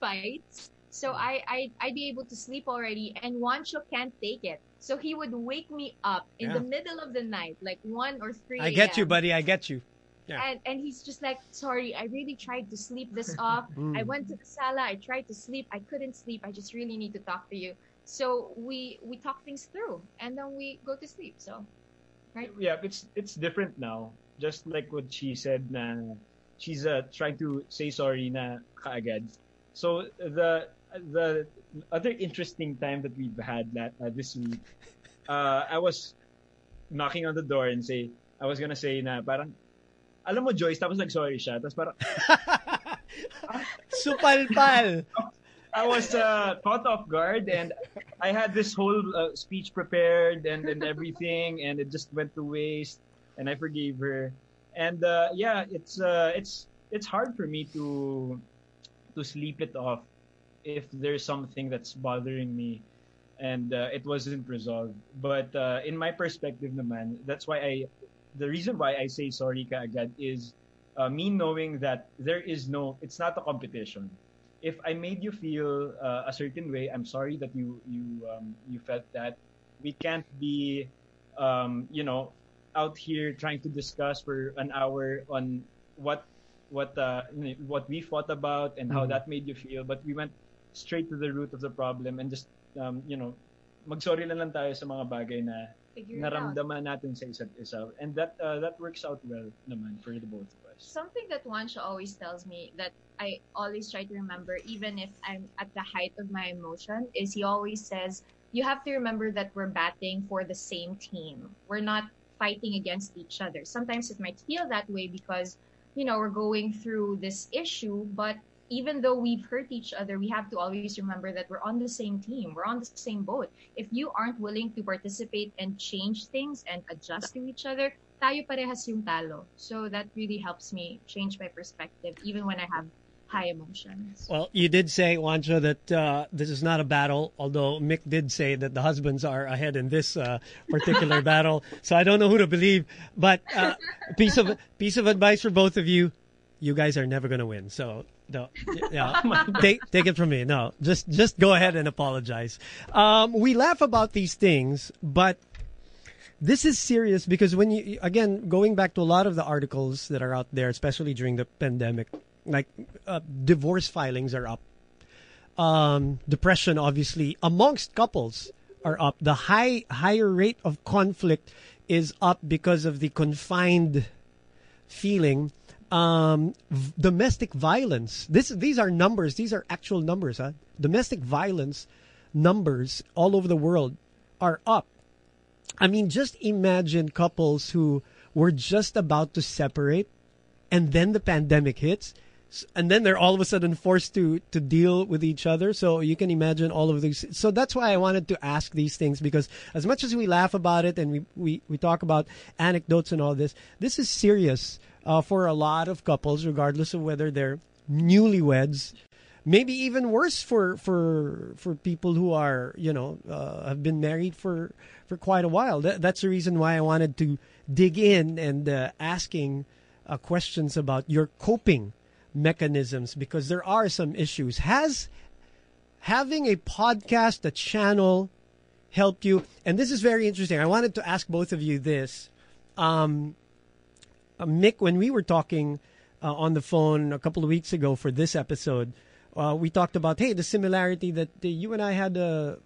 fights. So I I I'd be able to sleep already, and Juancho can't take it. So he would wake me up in Yeah. the middle of the night, like one or three. I get you, buddy. I get you. Yeah. And and he's just like, sorry, I really tried to sleep this off. Mm. I went to the sala, I tried to sleep, I couldn't sleep. I just really need to talk to you. So we we talk things through, and then we go to sleep. So right? yeah, it's it's different now. Just like what she said na she's uh, trying to say sorry na kaagad. So the the other interesting time that we've had that uh, this week, uh, I was knocking on the door and say I was gonna say na parang alam mo Joyce tapos nag-sorry siya tapos parang Supalpal. I was uh, caught off guard and I had this whole uh, speech prepared and, and everything and it just went to waste and I forgave her. And uh, yeah, it's uh, it's it's hard for me to to sleep it off if there's something that's bothering me and uh, it wasn't resolved. But uh, in my perspective naman, that's why I the reason why I say sorry kaagad is uh, me knowing that there is no it's not a competition if I made you feel uh, a certain way, I'm sorry that you you um, you felt that. We can't be, um, you know, out here trying to discuss for an hour on what what uh, what we fought about and how Mhm. that made you feel. But we went straight to the root of the problem and just um, you know mag-sorry lang tayo sa mga bagay na Figure it out. naramdaman natin sa isa't isa. And that uh, that works out well naman for the both of us. Something that Juancho always tells me that I always try to remember, even if I'm at the height of my emotion, is he always says, you have to remember that we're batting for the same team. We're not fighting against each other. Sometimes it might feel that way because, you know, we're going through this issue, but even though we've hurt each other, we have to always remember that we're on the same team. We're on the same boat. If you aren't willing to participate and change things and adjust to each other, tayo parehas yung talo. So that really helps me change my perspective, even when I have high emotions. Well, you did say, Juancho, that uh, this is not a battle, although Mick did say that the husbands are ahead in this uh, particular battle. So I don't know who to believe. But uh, piece of piece of advice for both of you: you guys are never going to win. So no, yeah, take take it from me. No, just just go ahead and apologize. Um, we laugh about these things, but this is serious because when you again going back to a lot of the articles that are out there, especially during the pandemic, like uh, divorce filings are up. Um, depression, obviously, amongst couples are up. The high higher rate of conflict is up because of the confined feeling. Um, v- domestic violence. This these are numbers. These are actual numbers. Huh? Domestic violence numbers all over the world are up. I mean, just imagine couples who were just about to separate and then the pandemic hits and then they're all of a sudden forced to to deal with each other so you can imagine all of these so that's why i wanted to ask these things because as much as we laugh about it and we we, we talk about anecdotes and all this this is serious uh, for a lot of couples regardless of whether they're newlyweds maybe even worse for for for people who are you know uh, have been married for for quite a while. That, that's the reason why I wanted to dig in and uh, asking uh, questions about your coping mechanisms because there are some issues. Has having a podcast, a channel, helped you? And this is very interesting. I wanted to ask both of you this. Um, uh, Mick, when we were talking uh, on the phone a couple of weeks ago for this episode, uh, we talked about hey the similarity that uh, you and I had a,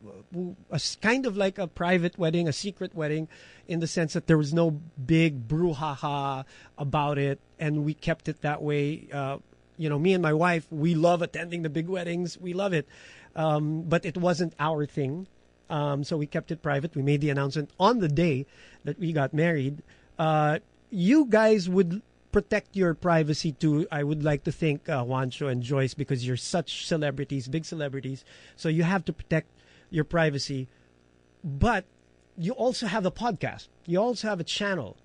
a kind of like a private wedding, a secret wedding, in the sense that there was no big brouhaha about it, and we kept it that way. Uh, you know, me and my wife, we love attending the big weddings. We love it, um, but it wasn't our thing. Um, so we kept it private. We made the announcement on the day that we got married. Uh, you guys would protect your privacy too. I would like to thank uh, Juancho and Joyce because you're such celebrities, big celebrities. So you have to protect your privacy. But you also have a podcast. You also have a channel.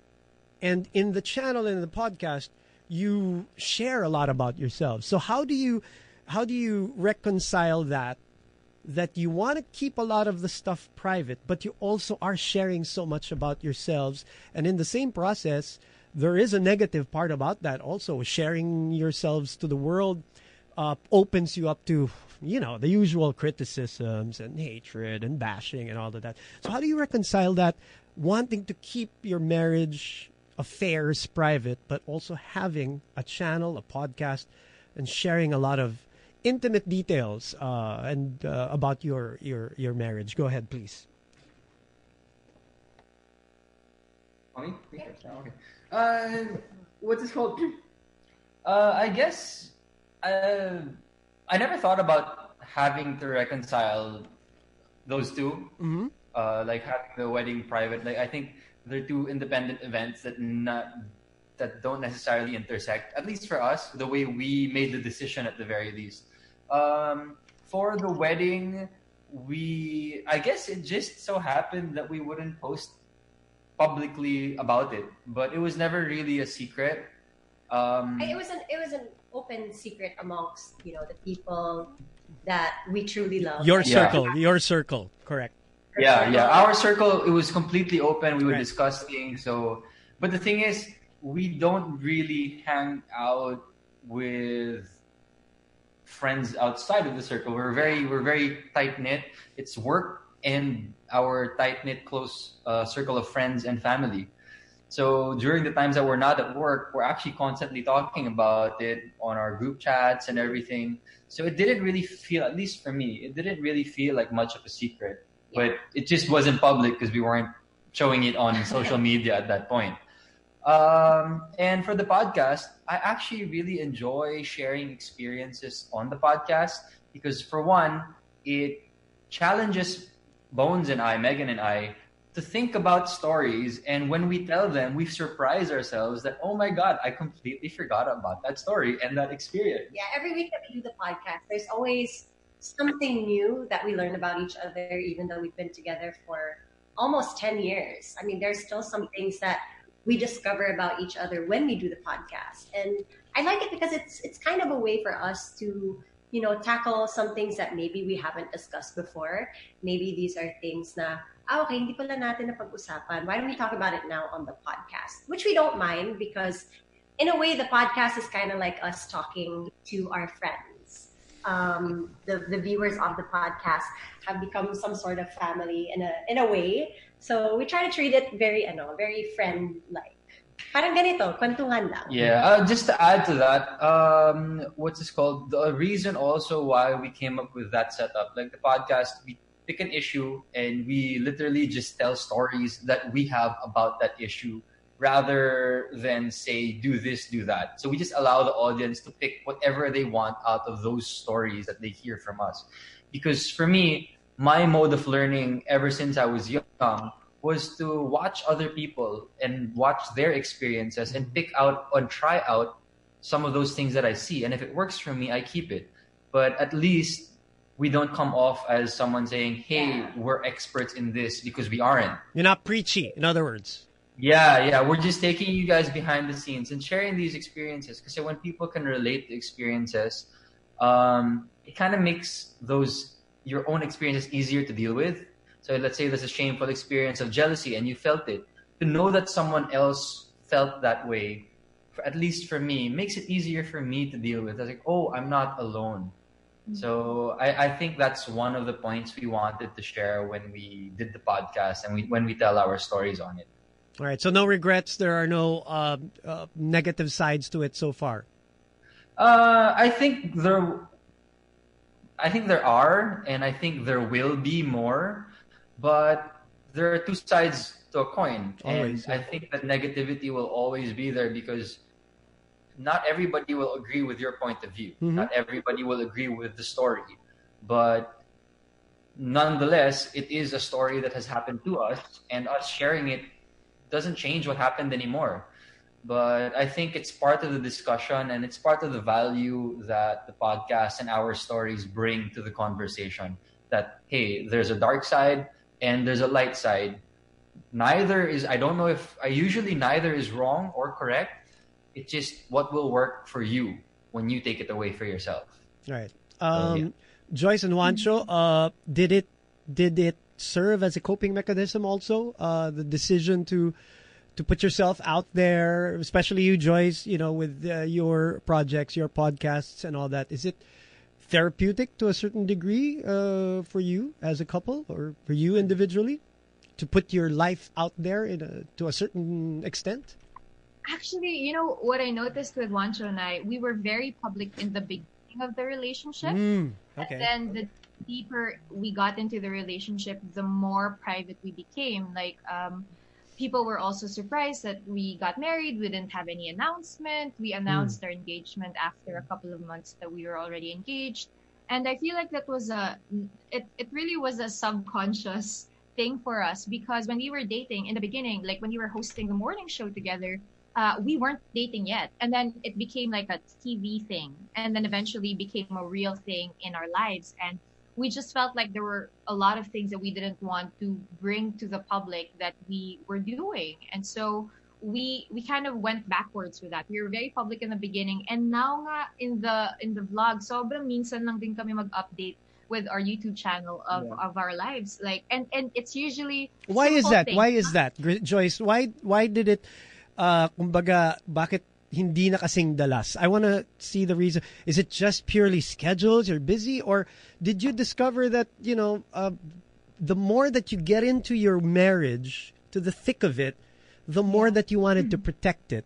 And in the channel and the podcast, you share a lot about yourselves. So how do you how do you reconcile that that you want to keep a lot of the stuff private, but you also are sharing so much about yourselves. And in the same process, there is a negative part about that also. Sharing yourselves to the world uh, opens you up to, you know, the usual criticisms and hatred and bashing and all of that. So, how do you reconcile that? Wanting to keep your marriage affairs private, but also having a channel, a podcast, and sharing a lot of intimate details uh, and uh, about your, your your marriage. Go ahead, please. Oh, me? Me first? Okay. Uh, what's this called? Uh, I guess uh, I never thought about having to reconcile those 2 Mm-hmm. Uh, like having the wedding private. Like I think they're two independent events that not that don't necessarily intersect. At least for us, the way we made the decision at the very least. Um, for the wedding, we I guess it just so happened that we wouldn't post publicly about it, but it was never really a secret. Um, It was an it was an open secret amongst you know the people that we truly love. Your Yeah. circle, your circle, correct. Yeah, yeah. Our circle it was completely open. We were Right. discuss things. So, but the thing is, we don't really hang out with friends outside of the circle. We're very we're very tight knit. It's work and our tight knit close uh, circle of friends and family. So during the times that we're not at work, we're actually constantly talking about it on our group chats and everything. So it didn't really feel, at least for me, it didn't really feel like much of a secret. But it just wasn't public because we weren't showing it on social media at that point. Um, and for the podcast, I actually really enjoy sharing experiences on the podcast because, for one, it challenges Bones and I, Megan and I, to think about stories. And when we tell them, we surprise ourselves that, oh my God, I completely forgot about that story and that experience. Yeah, every week that we do the podcast, there's always something new that we learn about each other, even though we've been together for almost 10 years. I mean, there's still some things that we discover about each other when we do the podcast. And I like it because it's it's kind of a way for us to, you know, tackle some things that maybe we haven't discussed before. Maybe these are things na, ah, okay, hindi pala natin na pag-usapan. Why don't we talk about it now on the podcast? Which we don't mind because in a way the podcast is kind of like us talking to our friends. Um, the, the viewers of the podcast have become some sort of family in a in a way. So we try to treat it very ano, very friend like. Parang ganito, lang. Yeah, uh, just to add to that, um, what's this called? The reason also why we came up with that setup, like the podcast, we pick an issue and we literally just tell stories that we have about that issue rather than say do this, do that. So we just allow the audience to pick whatever they want out of those stories that they hear from us. Because for me, my mode of learning ever since I was young was to watch other people and watch their experiences and pick out and try out some of those things that I see. And if it works for me, I keep it. But at least we don't come off as someone saying, hey, we're experts in this because we aren't. You're not preachy, in other words. Yeah, yeah. We're just taking you guys behind the scenes and sharing these experiences because when people can relate the experiences, um, it kind of makes those your own experiences easier to deal with. So let's say there's a shameful experience of jealousy and you felt it. To know that someone else felt that way, for, at least for me, makes it easier for me to deal with. I was like, oh, I'm not alone. So I, I think that's one of the points we wanted to share when we did the podcast and we, when we tell our stories on it. All right. So no regrets. There are no uh, uh, negative sides to it so far. Uh, I think there, I think there are, and I think there will be more, but there are two sides to a coin, Always, and I think that negativity will always be there because not everybody will agree with your point of view. Mhm. Not everybody will agree with the story, but nonetheless, it is a story that has happened to us, and us sharing it doesn't change what happened anymore. But I think it's part of the discussion and it's part of the value that the podcast and our stories bring to the conversation. That, hey, there's a dark side and there's a light side. Neither is, I don't know if, I usually neither is wrong or correct. It's just what will work for you when you take it away for yourself. All right. Um, yeah. Joyce and Juancho, uh, did it did it serve as a coping mechanism also? Uh, the decision to to put yourself out there, especially you, Joyce, you know, with uh, your projects, your podcasts, and all that. Is it therapeutic to a certain degree uh, for you as a couple, or for you individually, to put your life out there in a, to a certain extent? Actually, you know what I noticed with Juancho and I, we were very public in the beginning of the relationship. Mm, okay. And then the deeper we got into the relationship, the more private we became. Like, um, people were also surprised that we got married. We didn't have any announcement. We announced our engagement after a couple of months that we were already engaged. And I feel like that was a, it, it really was a subconscious thing for us because when we were dating in the beginning, like when we were hosting the morning show together, uh, we weren't dating yet. And then it became like a TV thing. And then eventually became a real thing in our lives. And we just felt like there were a lot of things that we didn't want to bring to the public that we were doing. And so we we kind of went backwards with that. We were very public in the beginning and now nga in the in the vlog sobrang minsan lang din kami mag-update with our YouTube channel of, Yeah. of our lives. Like and and it's usually Why is that? things. Why is that, Gr- Joyce? Why why did it? Uh, kumbaga, bakit hindi na kasing dalas? I want to see the reason. Is it just purely schedules? You're busy, or did you discover that you know uh, the more that you get into your marriage, to the thick of it, the more that you wanted to protect it?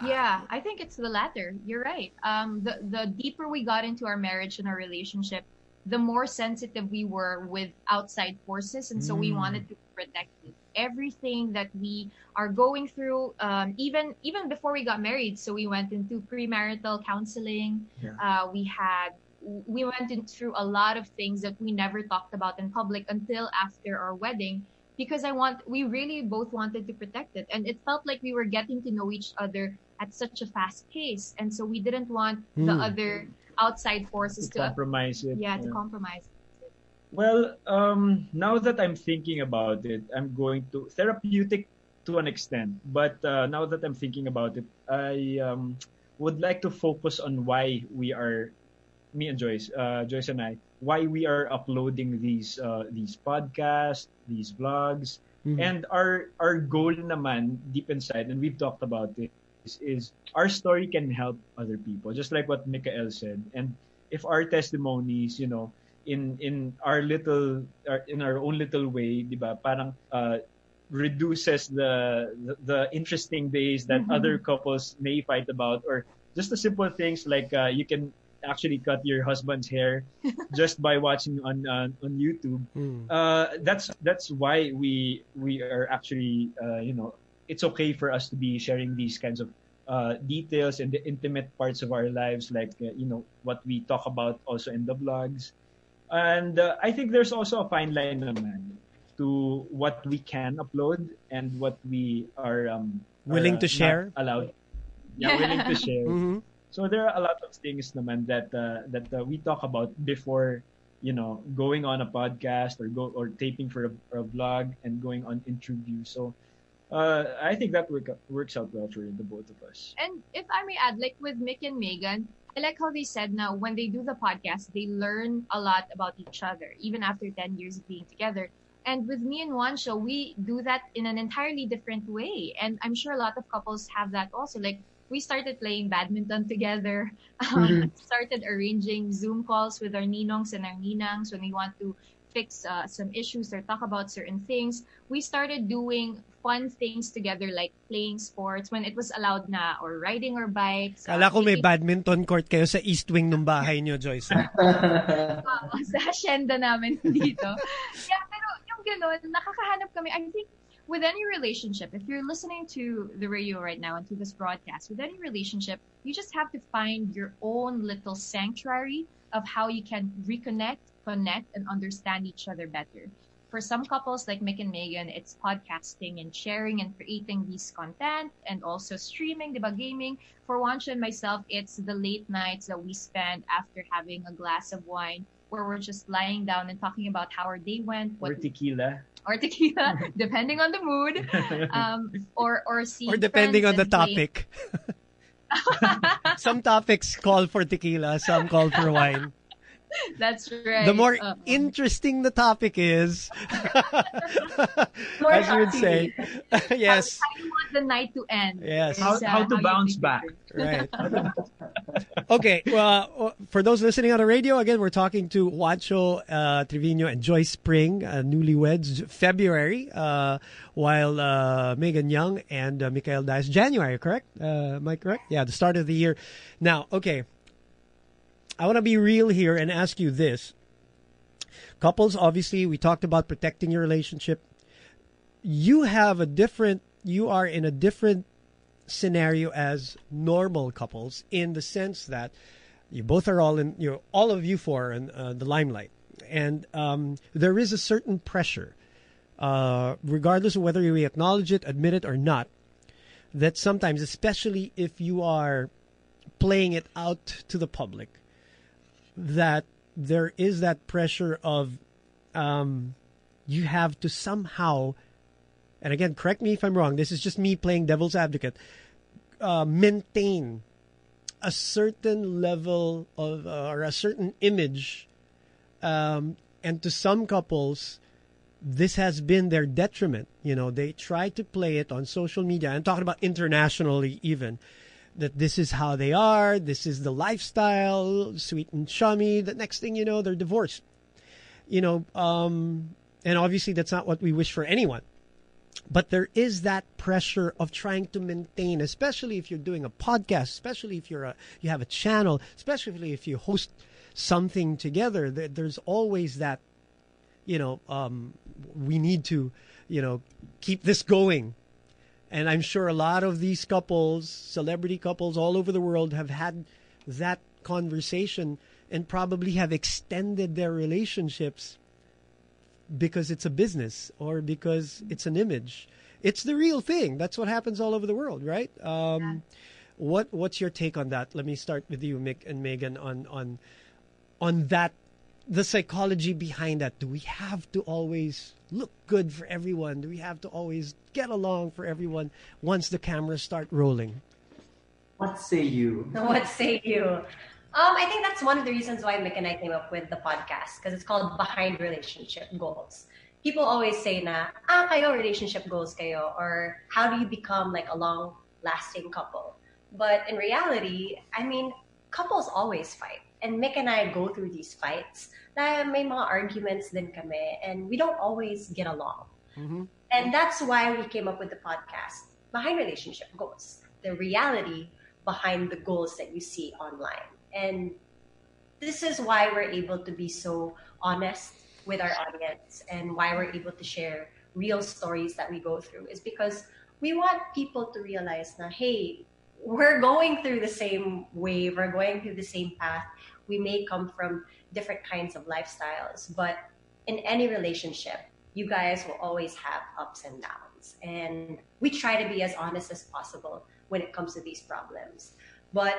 Yeah, I think it's the latter. You're right. Um, the the deeper we got into our marriage and our relationship, the more sensitive we were with outside forces, and so we Mm. wanted to protect everything that we are going through, um, even even before we got married. So we went into premarital counseling. Yeah. Uh, we had we went in through a lot of things that we never talked about in public until after our wedding because I want we really both wanted to protect it and it felt like we were getting to know each other at such a fast pace and so we didn't want the Hmm. other outside forces to to, compromise it. yeah, to compromise Well, um, now that I'm thinking about it, I'm going to therapeutic to an extent. But uh, now that I'm thinking about it, I um, would like to focus on why we are, me and Joyce, uh, Joyce and I, why we are uploading these uh, these podcasts, these vlogs, Mhm. and our our goal naman deep inside, and we've talked about it, is, is our story can help other people, just like what Mikael said. And if our testimonies, you know, in in our little uh, in our own little way, 'di ba? Parang uh, reduces the, the the interesting days that other couples may fight about or just the simple things like uh, you can actually cut your husband's hair just by watching on uh, on YouTube. Mm. Uh, that's that's why we we are actually uh, you know it's okay for us to be sharing these kinds of uh, details and the intimate parts of our lives, like uh, you know what we talk about also in the vlogs. And uh, I think there's also a fine line naman to what we can upload and what we are um, Willing are, to uh, share? allowed. Yeah, willing to share. Mhm. So there are a lot of things naman that uh, that uh, we talk about before, you know, going on a podcast or go or taping for a, for a vlog and going on interview. So uh, I think that work, works out well for the both of us. And if I may add, like with Mick and Megan, I like how they said now when they do the podcast, they learn a lot about each other, even after 10 years of being together. And with me and Juancho, we do that in an entirely different way. And I'm sure a lot of couples have that also. Like we started playing badminton together, um, started arranging Zoom calls with our ninongs and our ninangs when we want to fix uh, some issues or talk about certain things. We started doing fun things together like playing sports when it was allowed na or riding our bikes. uh, Kala ko may badminton court kayo sa east wing ng bahay niyo, Joyce. Oo, sa hacienda namin dito. yeah, pero yung gano'n, nakakahanap kami. I think with any relationship, if you're listening to the radio right now and to this broadcast, with any relationship, you just have to find your own little sanctuary of how you can reconnect, connect, and understand each other better. For some couples like Mick and Megan, it's podcasting and sharing and creating these content and also streaming, diba, gaming. For Juancho and myself, it's the late nights that we spend after having a glass of wine where we're just lying down and talking about how our day went, Or tequila. or tequila, depending on the mood, um, or or see Or depending on the topic. some topics call for tequila, some call for wine. That's right. The more Uh, interesting the topic is, More as you would say, yes, how you want the night to end. Yes. How, is, uh, how to you bounce back. right. Okay, well, for those listening on the radio, again, we're talking to Juancho uh, Triviño and Joyce Pring, uh, newlyweds, February, uh, while uh, Megan Young and uh, Mikael Daez, January, correct? Uh, am I correct? Yeah, the start of the year. Now, okay, I want to be real here and ask you this. Couples, obviously, we talked about protecting your relationship. You have a different, you are in a different scenario as normal couples in the sense that you both are all in, you all of you four are in uh, the limelight. And um, there is a certain pressure, uh, regardless of whether we acknowledge it, admit it, or not, that sometimes, especially if you are playing it out to the public, that there is that pressure of um, you have to somehow, and again, correct me if I'm wrong, this is just me playing devil's advocate, uh, maintain a certain level of uh, or a certain image. Um, and to some couples, this has been their detriment. You know, they try to play it on social media. I'm talking about internationally, even that this is how they are, this is the lifestyle, sweet and chummy. The next thing you know, they're divorced. You know, um, and obviously that's not what we wish for anyone. But there is that pressure of trying to maintain, especially if you're doing a podcast, especially if you're a, you have a channel, especially if you host something together, there- there's always that, you know, um, we need to, you know, keep this going. And I'm sure a lot of these couples, celebrity couples all over the world, have had that conversation and probably have extended their relationships because it's a business or because it's an image. It's the real thing. That's what happens all over the world, right? Um, What What's your take on that? Let me start with you, Mick and Megan, on on on that, the psychology behind that. Do we have to always look good for everyone? Do we have to always get along for everyone once the cameras start rolling? What say you? What say you? Um, I think that's one of the reasons why Mick and I came up with the podcast because it's called Behind Relationship Goals. People always say na, ah, kayo relationship goals kayo, or how do you become like a long-lasting couple? But in reality, I mean, couples always fight. And Mick and I go through these fights. Na may mga arguments din kami, and we don't always get along. Mm-hmm. And that's why we came up with the podcast, Behind Relationship Goals. The reality behind the goals that you see online. And this is why we're able to be so honest with our audience and why we're able to share real stories that we go through is because we want people to realize that hey we're going through the same wave we're going through the same path we may come from different kinds of lifestyles but in any relationship you guys will always have ups and downs and we try to be as honest as possible when it comes to these problems but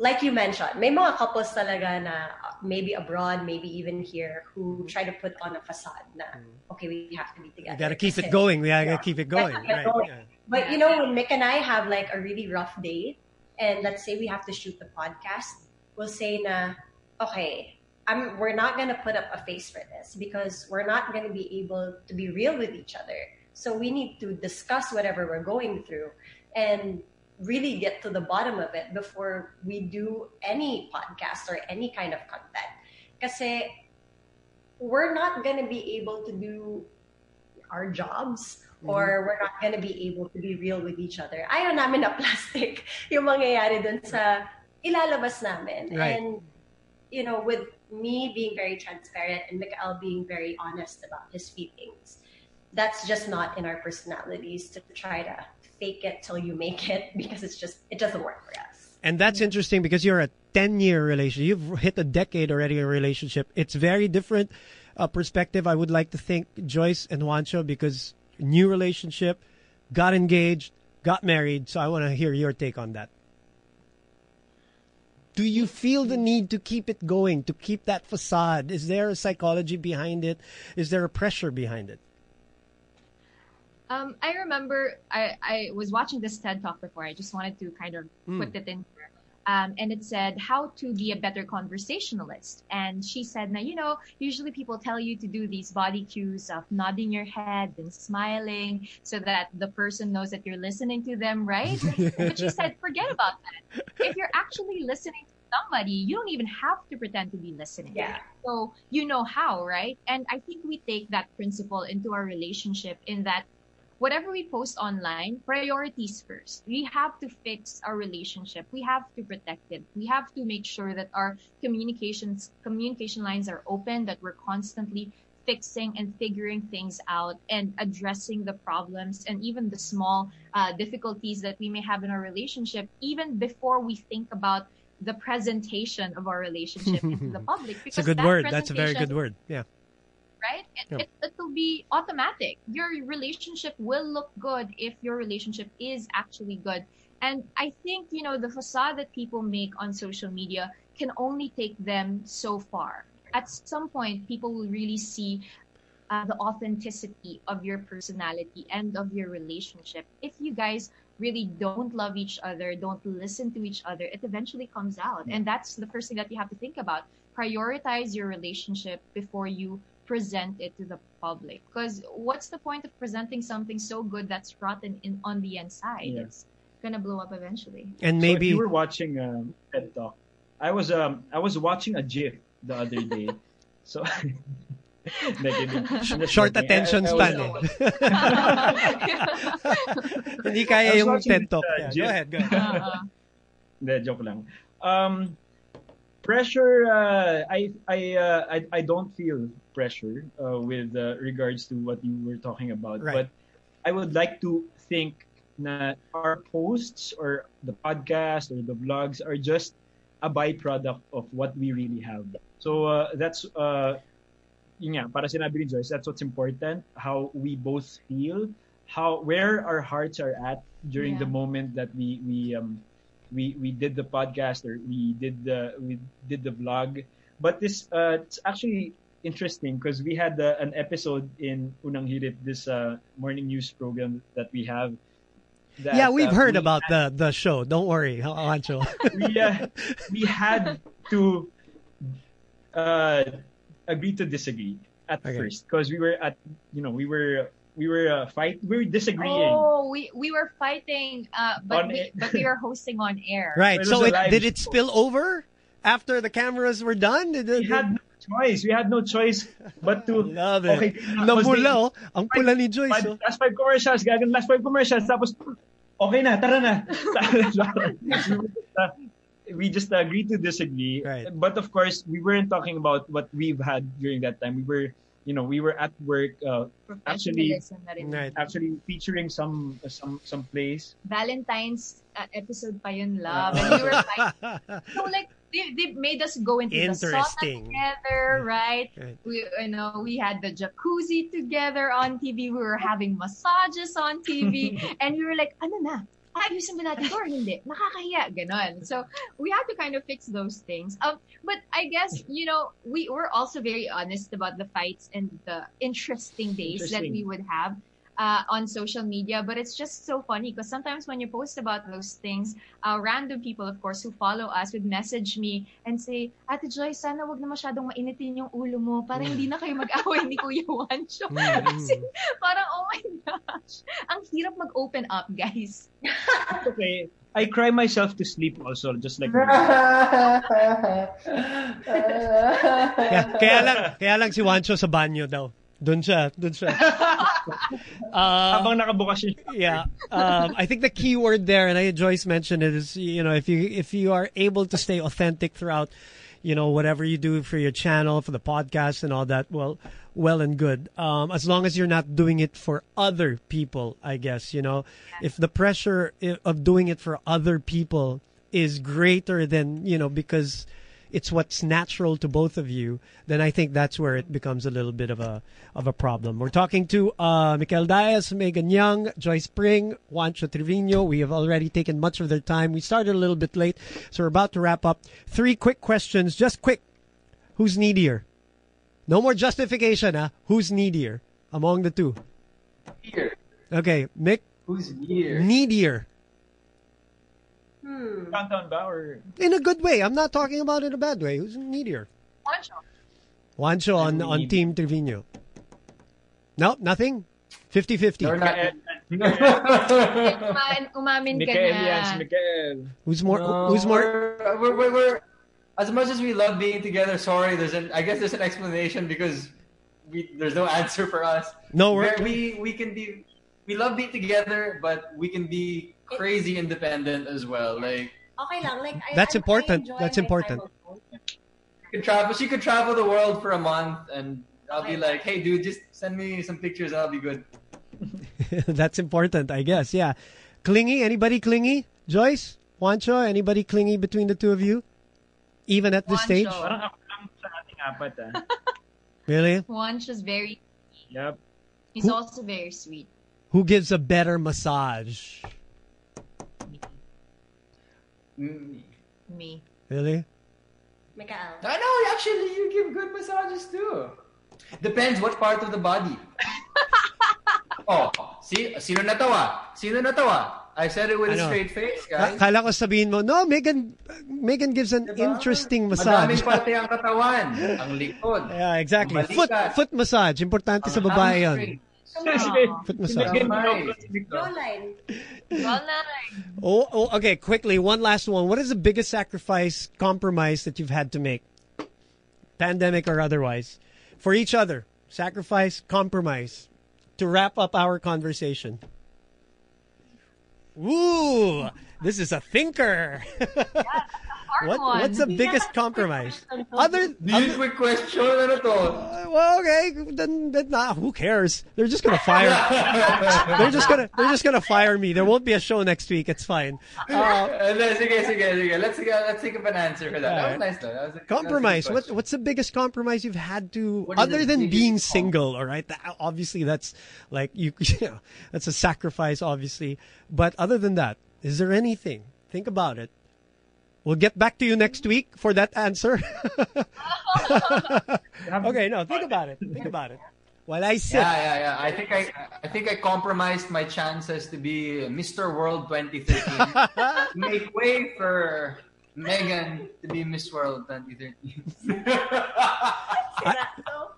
like you mentioned, may mga couples talaga na uh, maybe abroad, maybe even here, who try to put on a facade na, okay, we have to be together. We got to keep it going. We got to Yeah. keep it going. Right. going. yeah. But you know, when Mick and I have like a really rough day, and let's say we have to shoot the podcast, we'll say na, okay, I'm, we're not gonna put up a face for this because we're not gonna be able to be real with each other. So we need to discuss whatever we're going through and really get to the bottom of it before we do any podcast or any kind of content. Because we're not gonna be able to do our jobs mm-hmm. or we're not gonna be able to be real with each other. Ayaw namin na plastic yung mangyayari dun sa ilalabas namin. Right. And, you know, with me being very transparent and Mikael being very honest about his feelings, that's just not in our personalities to try to fake it till you make it because it's just, it doesn't work for us. And that's interesting because you're a 10 year relationship. You've hit a decade already in a relationship. It's very different uh, perspective. I would like to thank Joyce and Juancho because new relationship, got engaged, got married. So I want to hear your take on that. Do you feel the need to keep it going, to keep that facade? Is there a psychology behind it? Is there a pressure behind it? Um, I remember I, I was watching this TED talk before. I just wanted to kind of Mm. put it in here. Um, and it said how to be a better conversationalist. And she said, now, you know, usually people tell you to do these body cues of nodding your head and smiling so that the person knows that you're listening to them, right? but she said, forget about that. If you're actually listening to somebody, you don't even have to pretend to be listening. Yeah. So you know how, right? And I think we take that principle into our relationship in that whatever we post online, priorities first. We have to fix our relationship. We have to protect it. We have to make sure that our communications communication lines are open, that we're constantly fixing and figuring things out and addressing the problems and even the small uh, difficulties that we may have in our relationship, even before we think about the presentation of our relationship to the public. It's a good that word. That's a very good word. Yeah. Right? It, Yeah. it, it will be automatic. Your relationship will look good if your relationship is actually good. And I think, you know, the facade that people make on social media can only take them so far. At some point, people will really see uh, the authenticity of your personality and of your relationship. If you guys really don't love each other, don't listen to each other, it eventually comes out. And that's the first thing that you have to think about. Prioritize your relationship before you present it to the public. Because what's the point of presenting something so good that's rotten in on the inside? Yeah. It's gonna blow up eventually. And So if maybe you were watching um, TED Talk, I was um I was watching a GIF the other day. so Hindi, kidding. I'm just short joking. attention I- I span was- eh. Hindi kaya yung TED Talk. uh, Yeah, go ahead, go ahead. Hindi, joke lang. Um, pressure uh, I I, uh, I I don't feel pressure uh, with uh, regards to what you were talking about Right. but I would like to think that our posts or the podcast or the vlogs are just a byproduct of what we really have so uh, that's uh yun nga, para sinabi ni Joyce that's what's important how we both feel how where our hearts are at during Yeah. the moment that we we um we we did the podcast or we did the we did the vlog but this uh it's actually interesting because we had uh, an episode in Unang Hirit this uh morning news program that we have that, yeah, we've uh, heard we about had- the the show. Don't worry, Ancho. we uh, we had to uh agree to disagree at Okay. first because we were at you know we were we were uh, fight we were disagreeing Oh, we we were fighting, uh, but we, but we were hosting on air. right. It So it, live did it spill over after the cameras were done? Did, we had no choice we had no choice but to Love it. okay Namula, oh. Ang pula ni Joyce. five, oh. last five commercials gagan last five commercials tapos okay na tara na we just agreed to disagree Right. but of course we weren't talking about what we've had during that time we were you know we were at work uh, actually Professionalism na rin. Right. actually featuring some some some plays Valentine's uh, episode pa yun, love. Uh, and we were fighting. So like they, they made us go into the sauna together, right? Right. We you know we had the jacuzzi together on TV. We were having massages on TV, and we were like, ano na? Ayusin ba natin to or hindi? Nakakahiya, ganon. So we had to kind of fix those things. Um, but I guess you know we were also very honest about the fights and the interesting days that we would have. Uh, on social media, but it's just so funny because sometimes when you post about those things, uh, random people, of course, who follow us would message me and say, Ate Joy, sana wag na masyadong mainitin yung ulo mo para hindi na kayo mag-away ni Kuya Wancho. Mm, Kasi parang, oh my gosh, ang hirap mag-open up, guys. Okay I cry myself to sleep also just like kaya, kaya lang, kaya lang si Wancho sa banyo daw. Doon siya, doon siya. Uh, habang nakabukas yung yeah. Um, I think the key word there, and I Joyce mentioned it, is you know if you if you are able to stay authentic throughout, you know whatever you do for your channel, for the podcast, and all that, well, well and good. Um, as long as you're not doing it for other people, I guess you know if the pressure of doing it for other people is greater than you know because it's what's natural to both of you, then I think that's where it becomes a little bit of a of a problem. We're talking to uh, Mikael Daez, Megan Young, Joyce Pring, Juancho Triviño. We have already taken much of their time. We started a little bit late, so we're about to wrap up. Three quick questions, just quick. Who's needier? No more justification, huh? Who's needier among the two? Here. Okay, Mick, Who's needier? needier. Hmm. countdown ba or In a good way. I'm not talking about it in a bad way. Who's needier? Wancho. Juancho on, on Team Triviño. No, nothing? 50-50. They're not. Umamin, umamin ka Mikael na. yan si Mikael Who's more? No, who's more? We're, we're, we're, we're- as much as we love being together. Sorry, there's an. I guess there's an explanation because we there's no answer for us. No, we're, Where we we can be. We love being together, but we can be crazy independent as well. Like Okay lang. Like, I, That's I, important. I enjoy That's important. you could travel. She could travel the world for a month, and I'll be like, "Hey, dude, just send me some pictures, I'll be good." That's important, I guess. Yeah. Clingy? Anybody clingy? Joyce? Juancho? Anybody clingy between the two of you? Even at this Juancho. stage? parang ako lang sa ating apat ah Really? Juancho's very, yep he's Who- also very sweet. Who gives a better massage? Mm. Me. Really? Mikael. I know. Actually, you give good massages too. Depends what part of the body. oh, see, sino natawa? Sino natawa? I said it with I a straight face, guys. Kala ko sabihin mo, no, Megan, Megan gives an Diba? interesting Madaming massage. parte ang katawan, ang likod. yeah, exactly. Foot, foot massage. Importante ang sa babae yun. Hamstring. Aw. Foot si massage. Megan Kamay. Minopoulos, si Jawline. Oh, oh, okay, quickly, one last one. What is the biggest sacrifice, compromise that you've had to make? Pandemic or otherwise. For each other. Sacrifice, compromise. To wrap up our conversation. Ooh, this is a thinker. hard What one. what's the biggest compromise? Other, Need other quick question, ano to? Uh, well, okay, then, then nah, who cares? They're just gonna fire. they're just gonna they're just gonna fire me. There won't be a show next week. It's fine. Uh, Uh, no, sige, sige, sige. Let's, let's think of an answer for that. That was nice though. That was a, compromise. That was a What what's the biggest compromise you've had to What is other than being com- single? All right, that, obviously that's like you. you know, that's a sacrifice, obviously. But other than that, is there anything? Think about it. We'll get back to you next week for that answer. okay, no, think about it. Think about it. While I sit. Yeah, yeah, yeah. I think I, I think I compromised my chances to be Mr. World 2013. Make way for Megan to be Miss World 2013.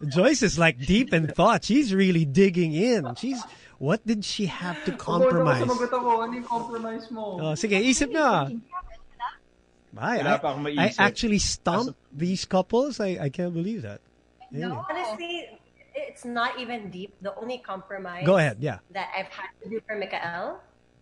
Joyce is like deep in thought. She's really digging in. She's what did she have to compromise? Sumagot ako. Ano yung compromise mo? Oh, sige, isip na. Ay, Wala I, I maisip. actually stumped these couples. I, I can't believe that. Really. Honestly, it's not even deep. The only compromise Go ahead, yeah. that I've had to do for Mikael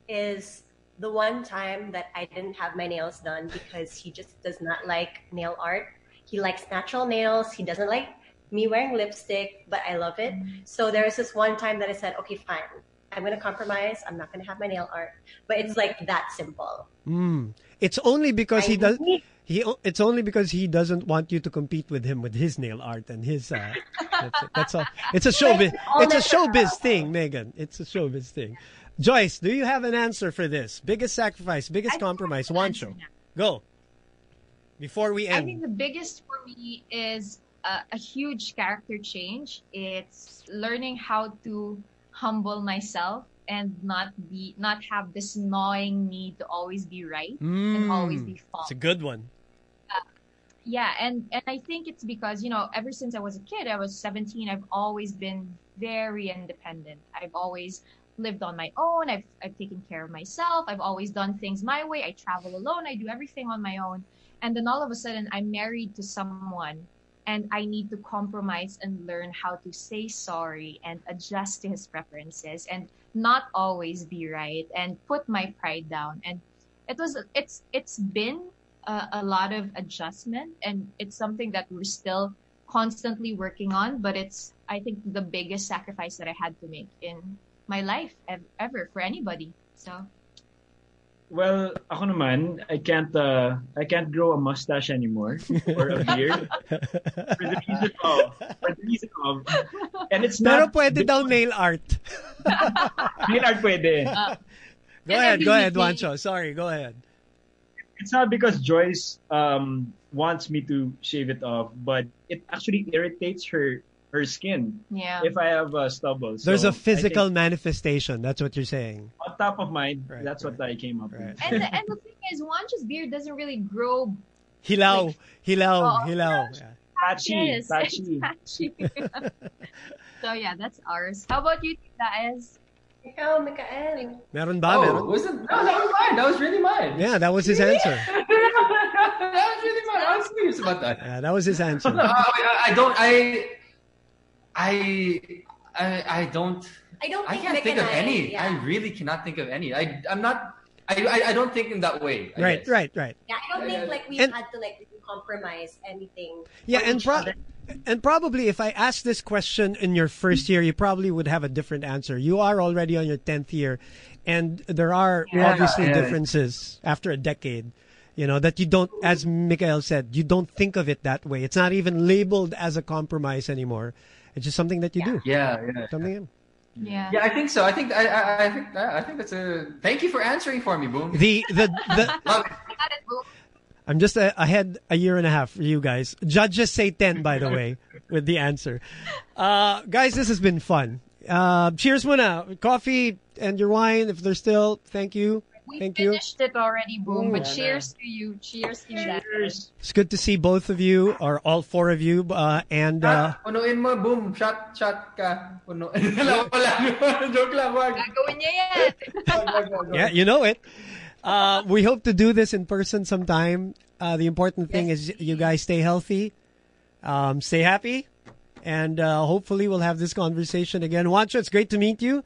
is the one time that I didn't have my nails done because he just does not like nail art. He likes natural nails. He doesn't like me wearing lipstick, but I love it. So there was this one time that I said, okay, fine. I'm going to compromise. I'm not going to have my nail art. But it's like that simple. Mm. It's only because he does. need- He. It's only because he doesn't want you to compete with him with his nail art and his. Uh, that's, it. that's all. It's a showbiz. all It's a showbiz thing, Megan. It's a showbiz thing. Joyce, do you have an answer for this? Biggest sacrifice, biggest I compromise. have One show. Go. Before we end. I think the biggest for me is a, a huge character change. It's learning how to humble myself and not be not have this gnawing need to always be right and always be Mm. false. It's a good one. yeah. And and i think it's because you know ever since i was a kid i was 17 i've always been very independent. I've always lived on my own. I've i've taken care of myself. I've always done things my way. I travel alone. I do everything on my own. And then all of a sudden i'm married to someone and i need to compromise and learn how to say sorry and adjust to his preferences and not always be right and put my pride down. And it was it's it's been a, a lot of adjustment and it's something that we're still constantly working on but it's i think the biggest sacrifice that i had to make in my life ev- ever for anybody. So Well, ako naman, I can't uh, I can't grow a mustache anymore or a beard for the reason of for the reason of and it's Pero not pwede daw nail art. nail art pwede. Go ahead, go ahead, everything- Juancho. Sorry, go ahead. It's not because Joyce um wants me to shave it off, but it actually irritates her her skin yeah if I have uh, stubble. So There's a I think physical manifestation. That's what you're saying. on top of mind. Right, that's right. what I came up Right. with. and the, and the thing is Juancho's beard doesn't really grow Hilaw, hilaw, Oh, hilaw. Yeah. Patchy, yes, patchy. patchy. so yeah that's ours how about you guys Ikaw, Mikael. Meron ba? Oh, Meron? wasn't, no, that was mine. That was really mine. Yeah, that was his answer. that was really mine. I was serious about that. Yeah, that was his answer. No, I, I don't. I, I, I, I don't. I don't I think can't Mick think of I- any. yeah. I really cannot think of any. I, I'm not. I, I, I don't think in that way. I Right, guess. right, right. Yeah, I don't think like we've And- had to like compromise anything. Yeah, and pro- other. and probably if I asked this question in your first year, you probably would have a different answer. You are already on your tenth year, and there are Yeah, obviously yeah. differences after a decade. You know that you don't, as Mikael said, you don't think of it that way. It's not even labeled as a compromise anymore. It's just something that you do. Yeah, yeah. Something. yeah Yeah, I think so. I think I, I, I think I think that's a. Thank you for answering for me, Boom. The the the. Love. Got it, boo. I'm just a, ahead a year and a half for you guys. Judges say 10, by the way, with the answer. Uh, guys, this has been fun. Uh, cheers muna. Coffee and your wine, if there's still. Thank you. We Thank you. finished it already boom but yeah, cheers to you cheers to you guys. Cheers. It's good to see both of you, or all four of you. Uh, and uh, Ah, punuin mo, boom, shot, shot ka. Puno. Wala, wala. Joke lang, wag. Gagawin niya yan. Yeah, you know it. Uh, we hope to do this in person sometime. Uh, the important thing is you guys stay healthy, um, stay happy, and uh, hopefully we'll have this conversation again. Juancho, it's great to meet you.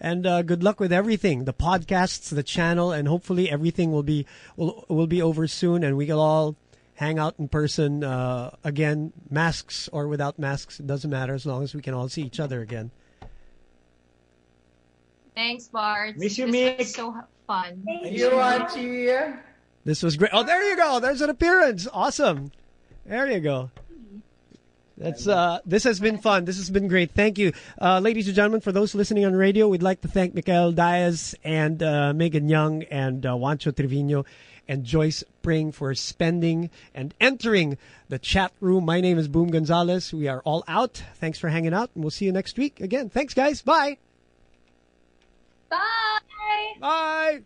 And uh, good luck with everything, the podcasts, the channel, and hopefully everything will be will will be over soon, and we can all hang out in person uh, again, masks or without masks. It doesn't matter as long as we can all see each other again. Thanks, Bart. Miss you, this Mick. so fun. You want to? This was great. Oh, there you go. There's an appearance. Awesome. There you go. That's uh, this has been fun. This has been great. Thank you, uh, ladies and gentlemen. For those listening on radio, we'd like to thank Mikael Daez and uh, Megan Young and uh, Juancho Triviño and Joyce Pring for spending and entering the chat room. My name is Boom Gonzalez. We are all out. Thanks for hanging out, and we'll see you next week again. Thanks, guys. Bye. Bye. Bye.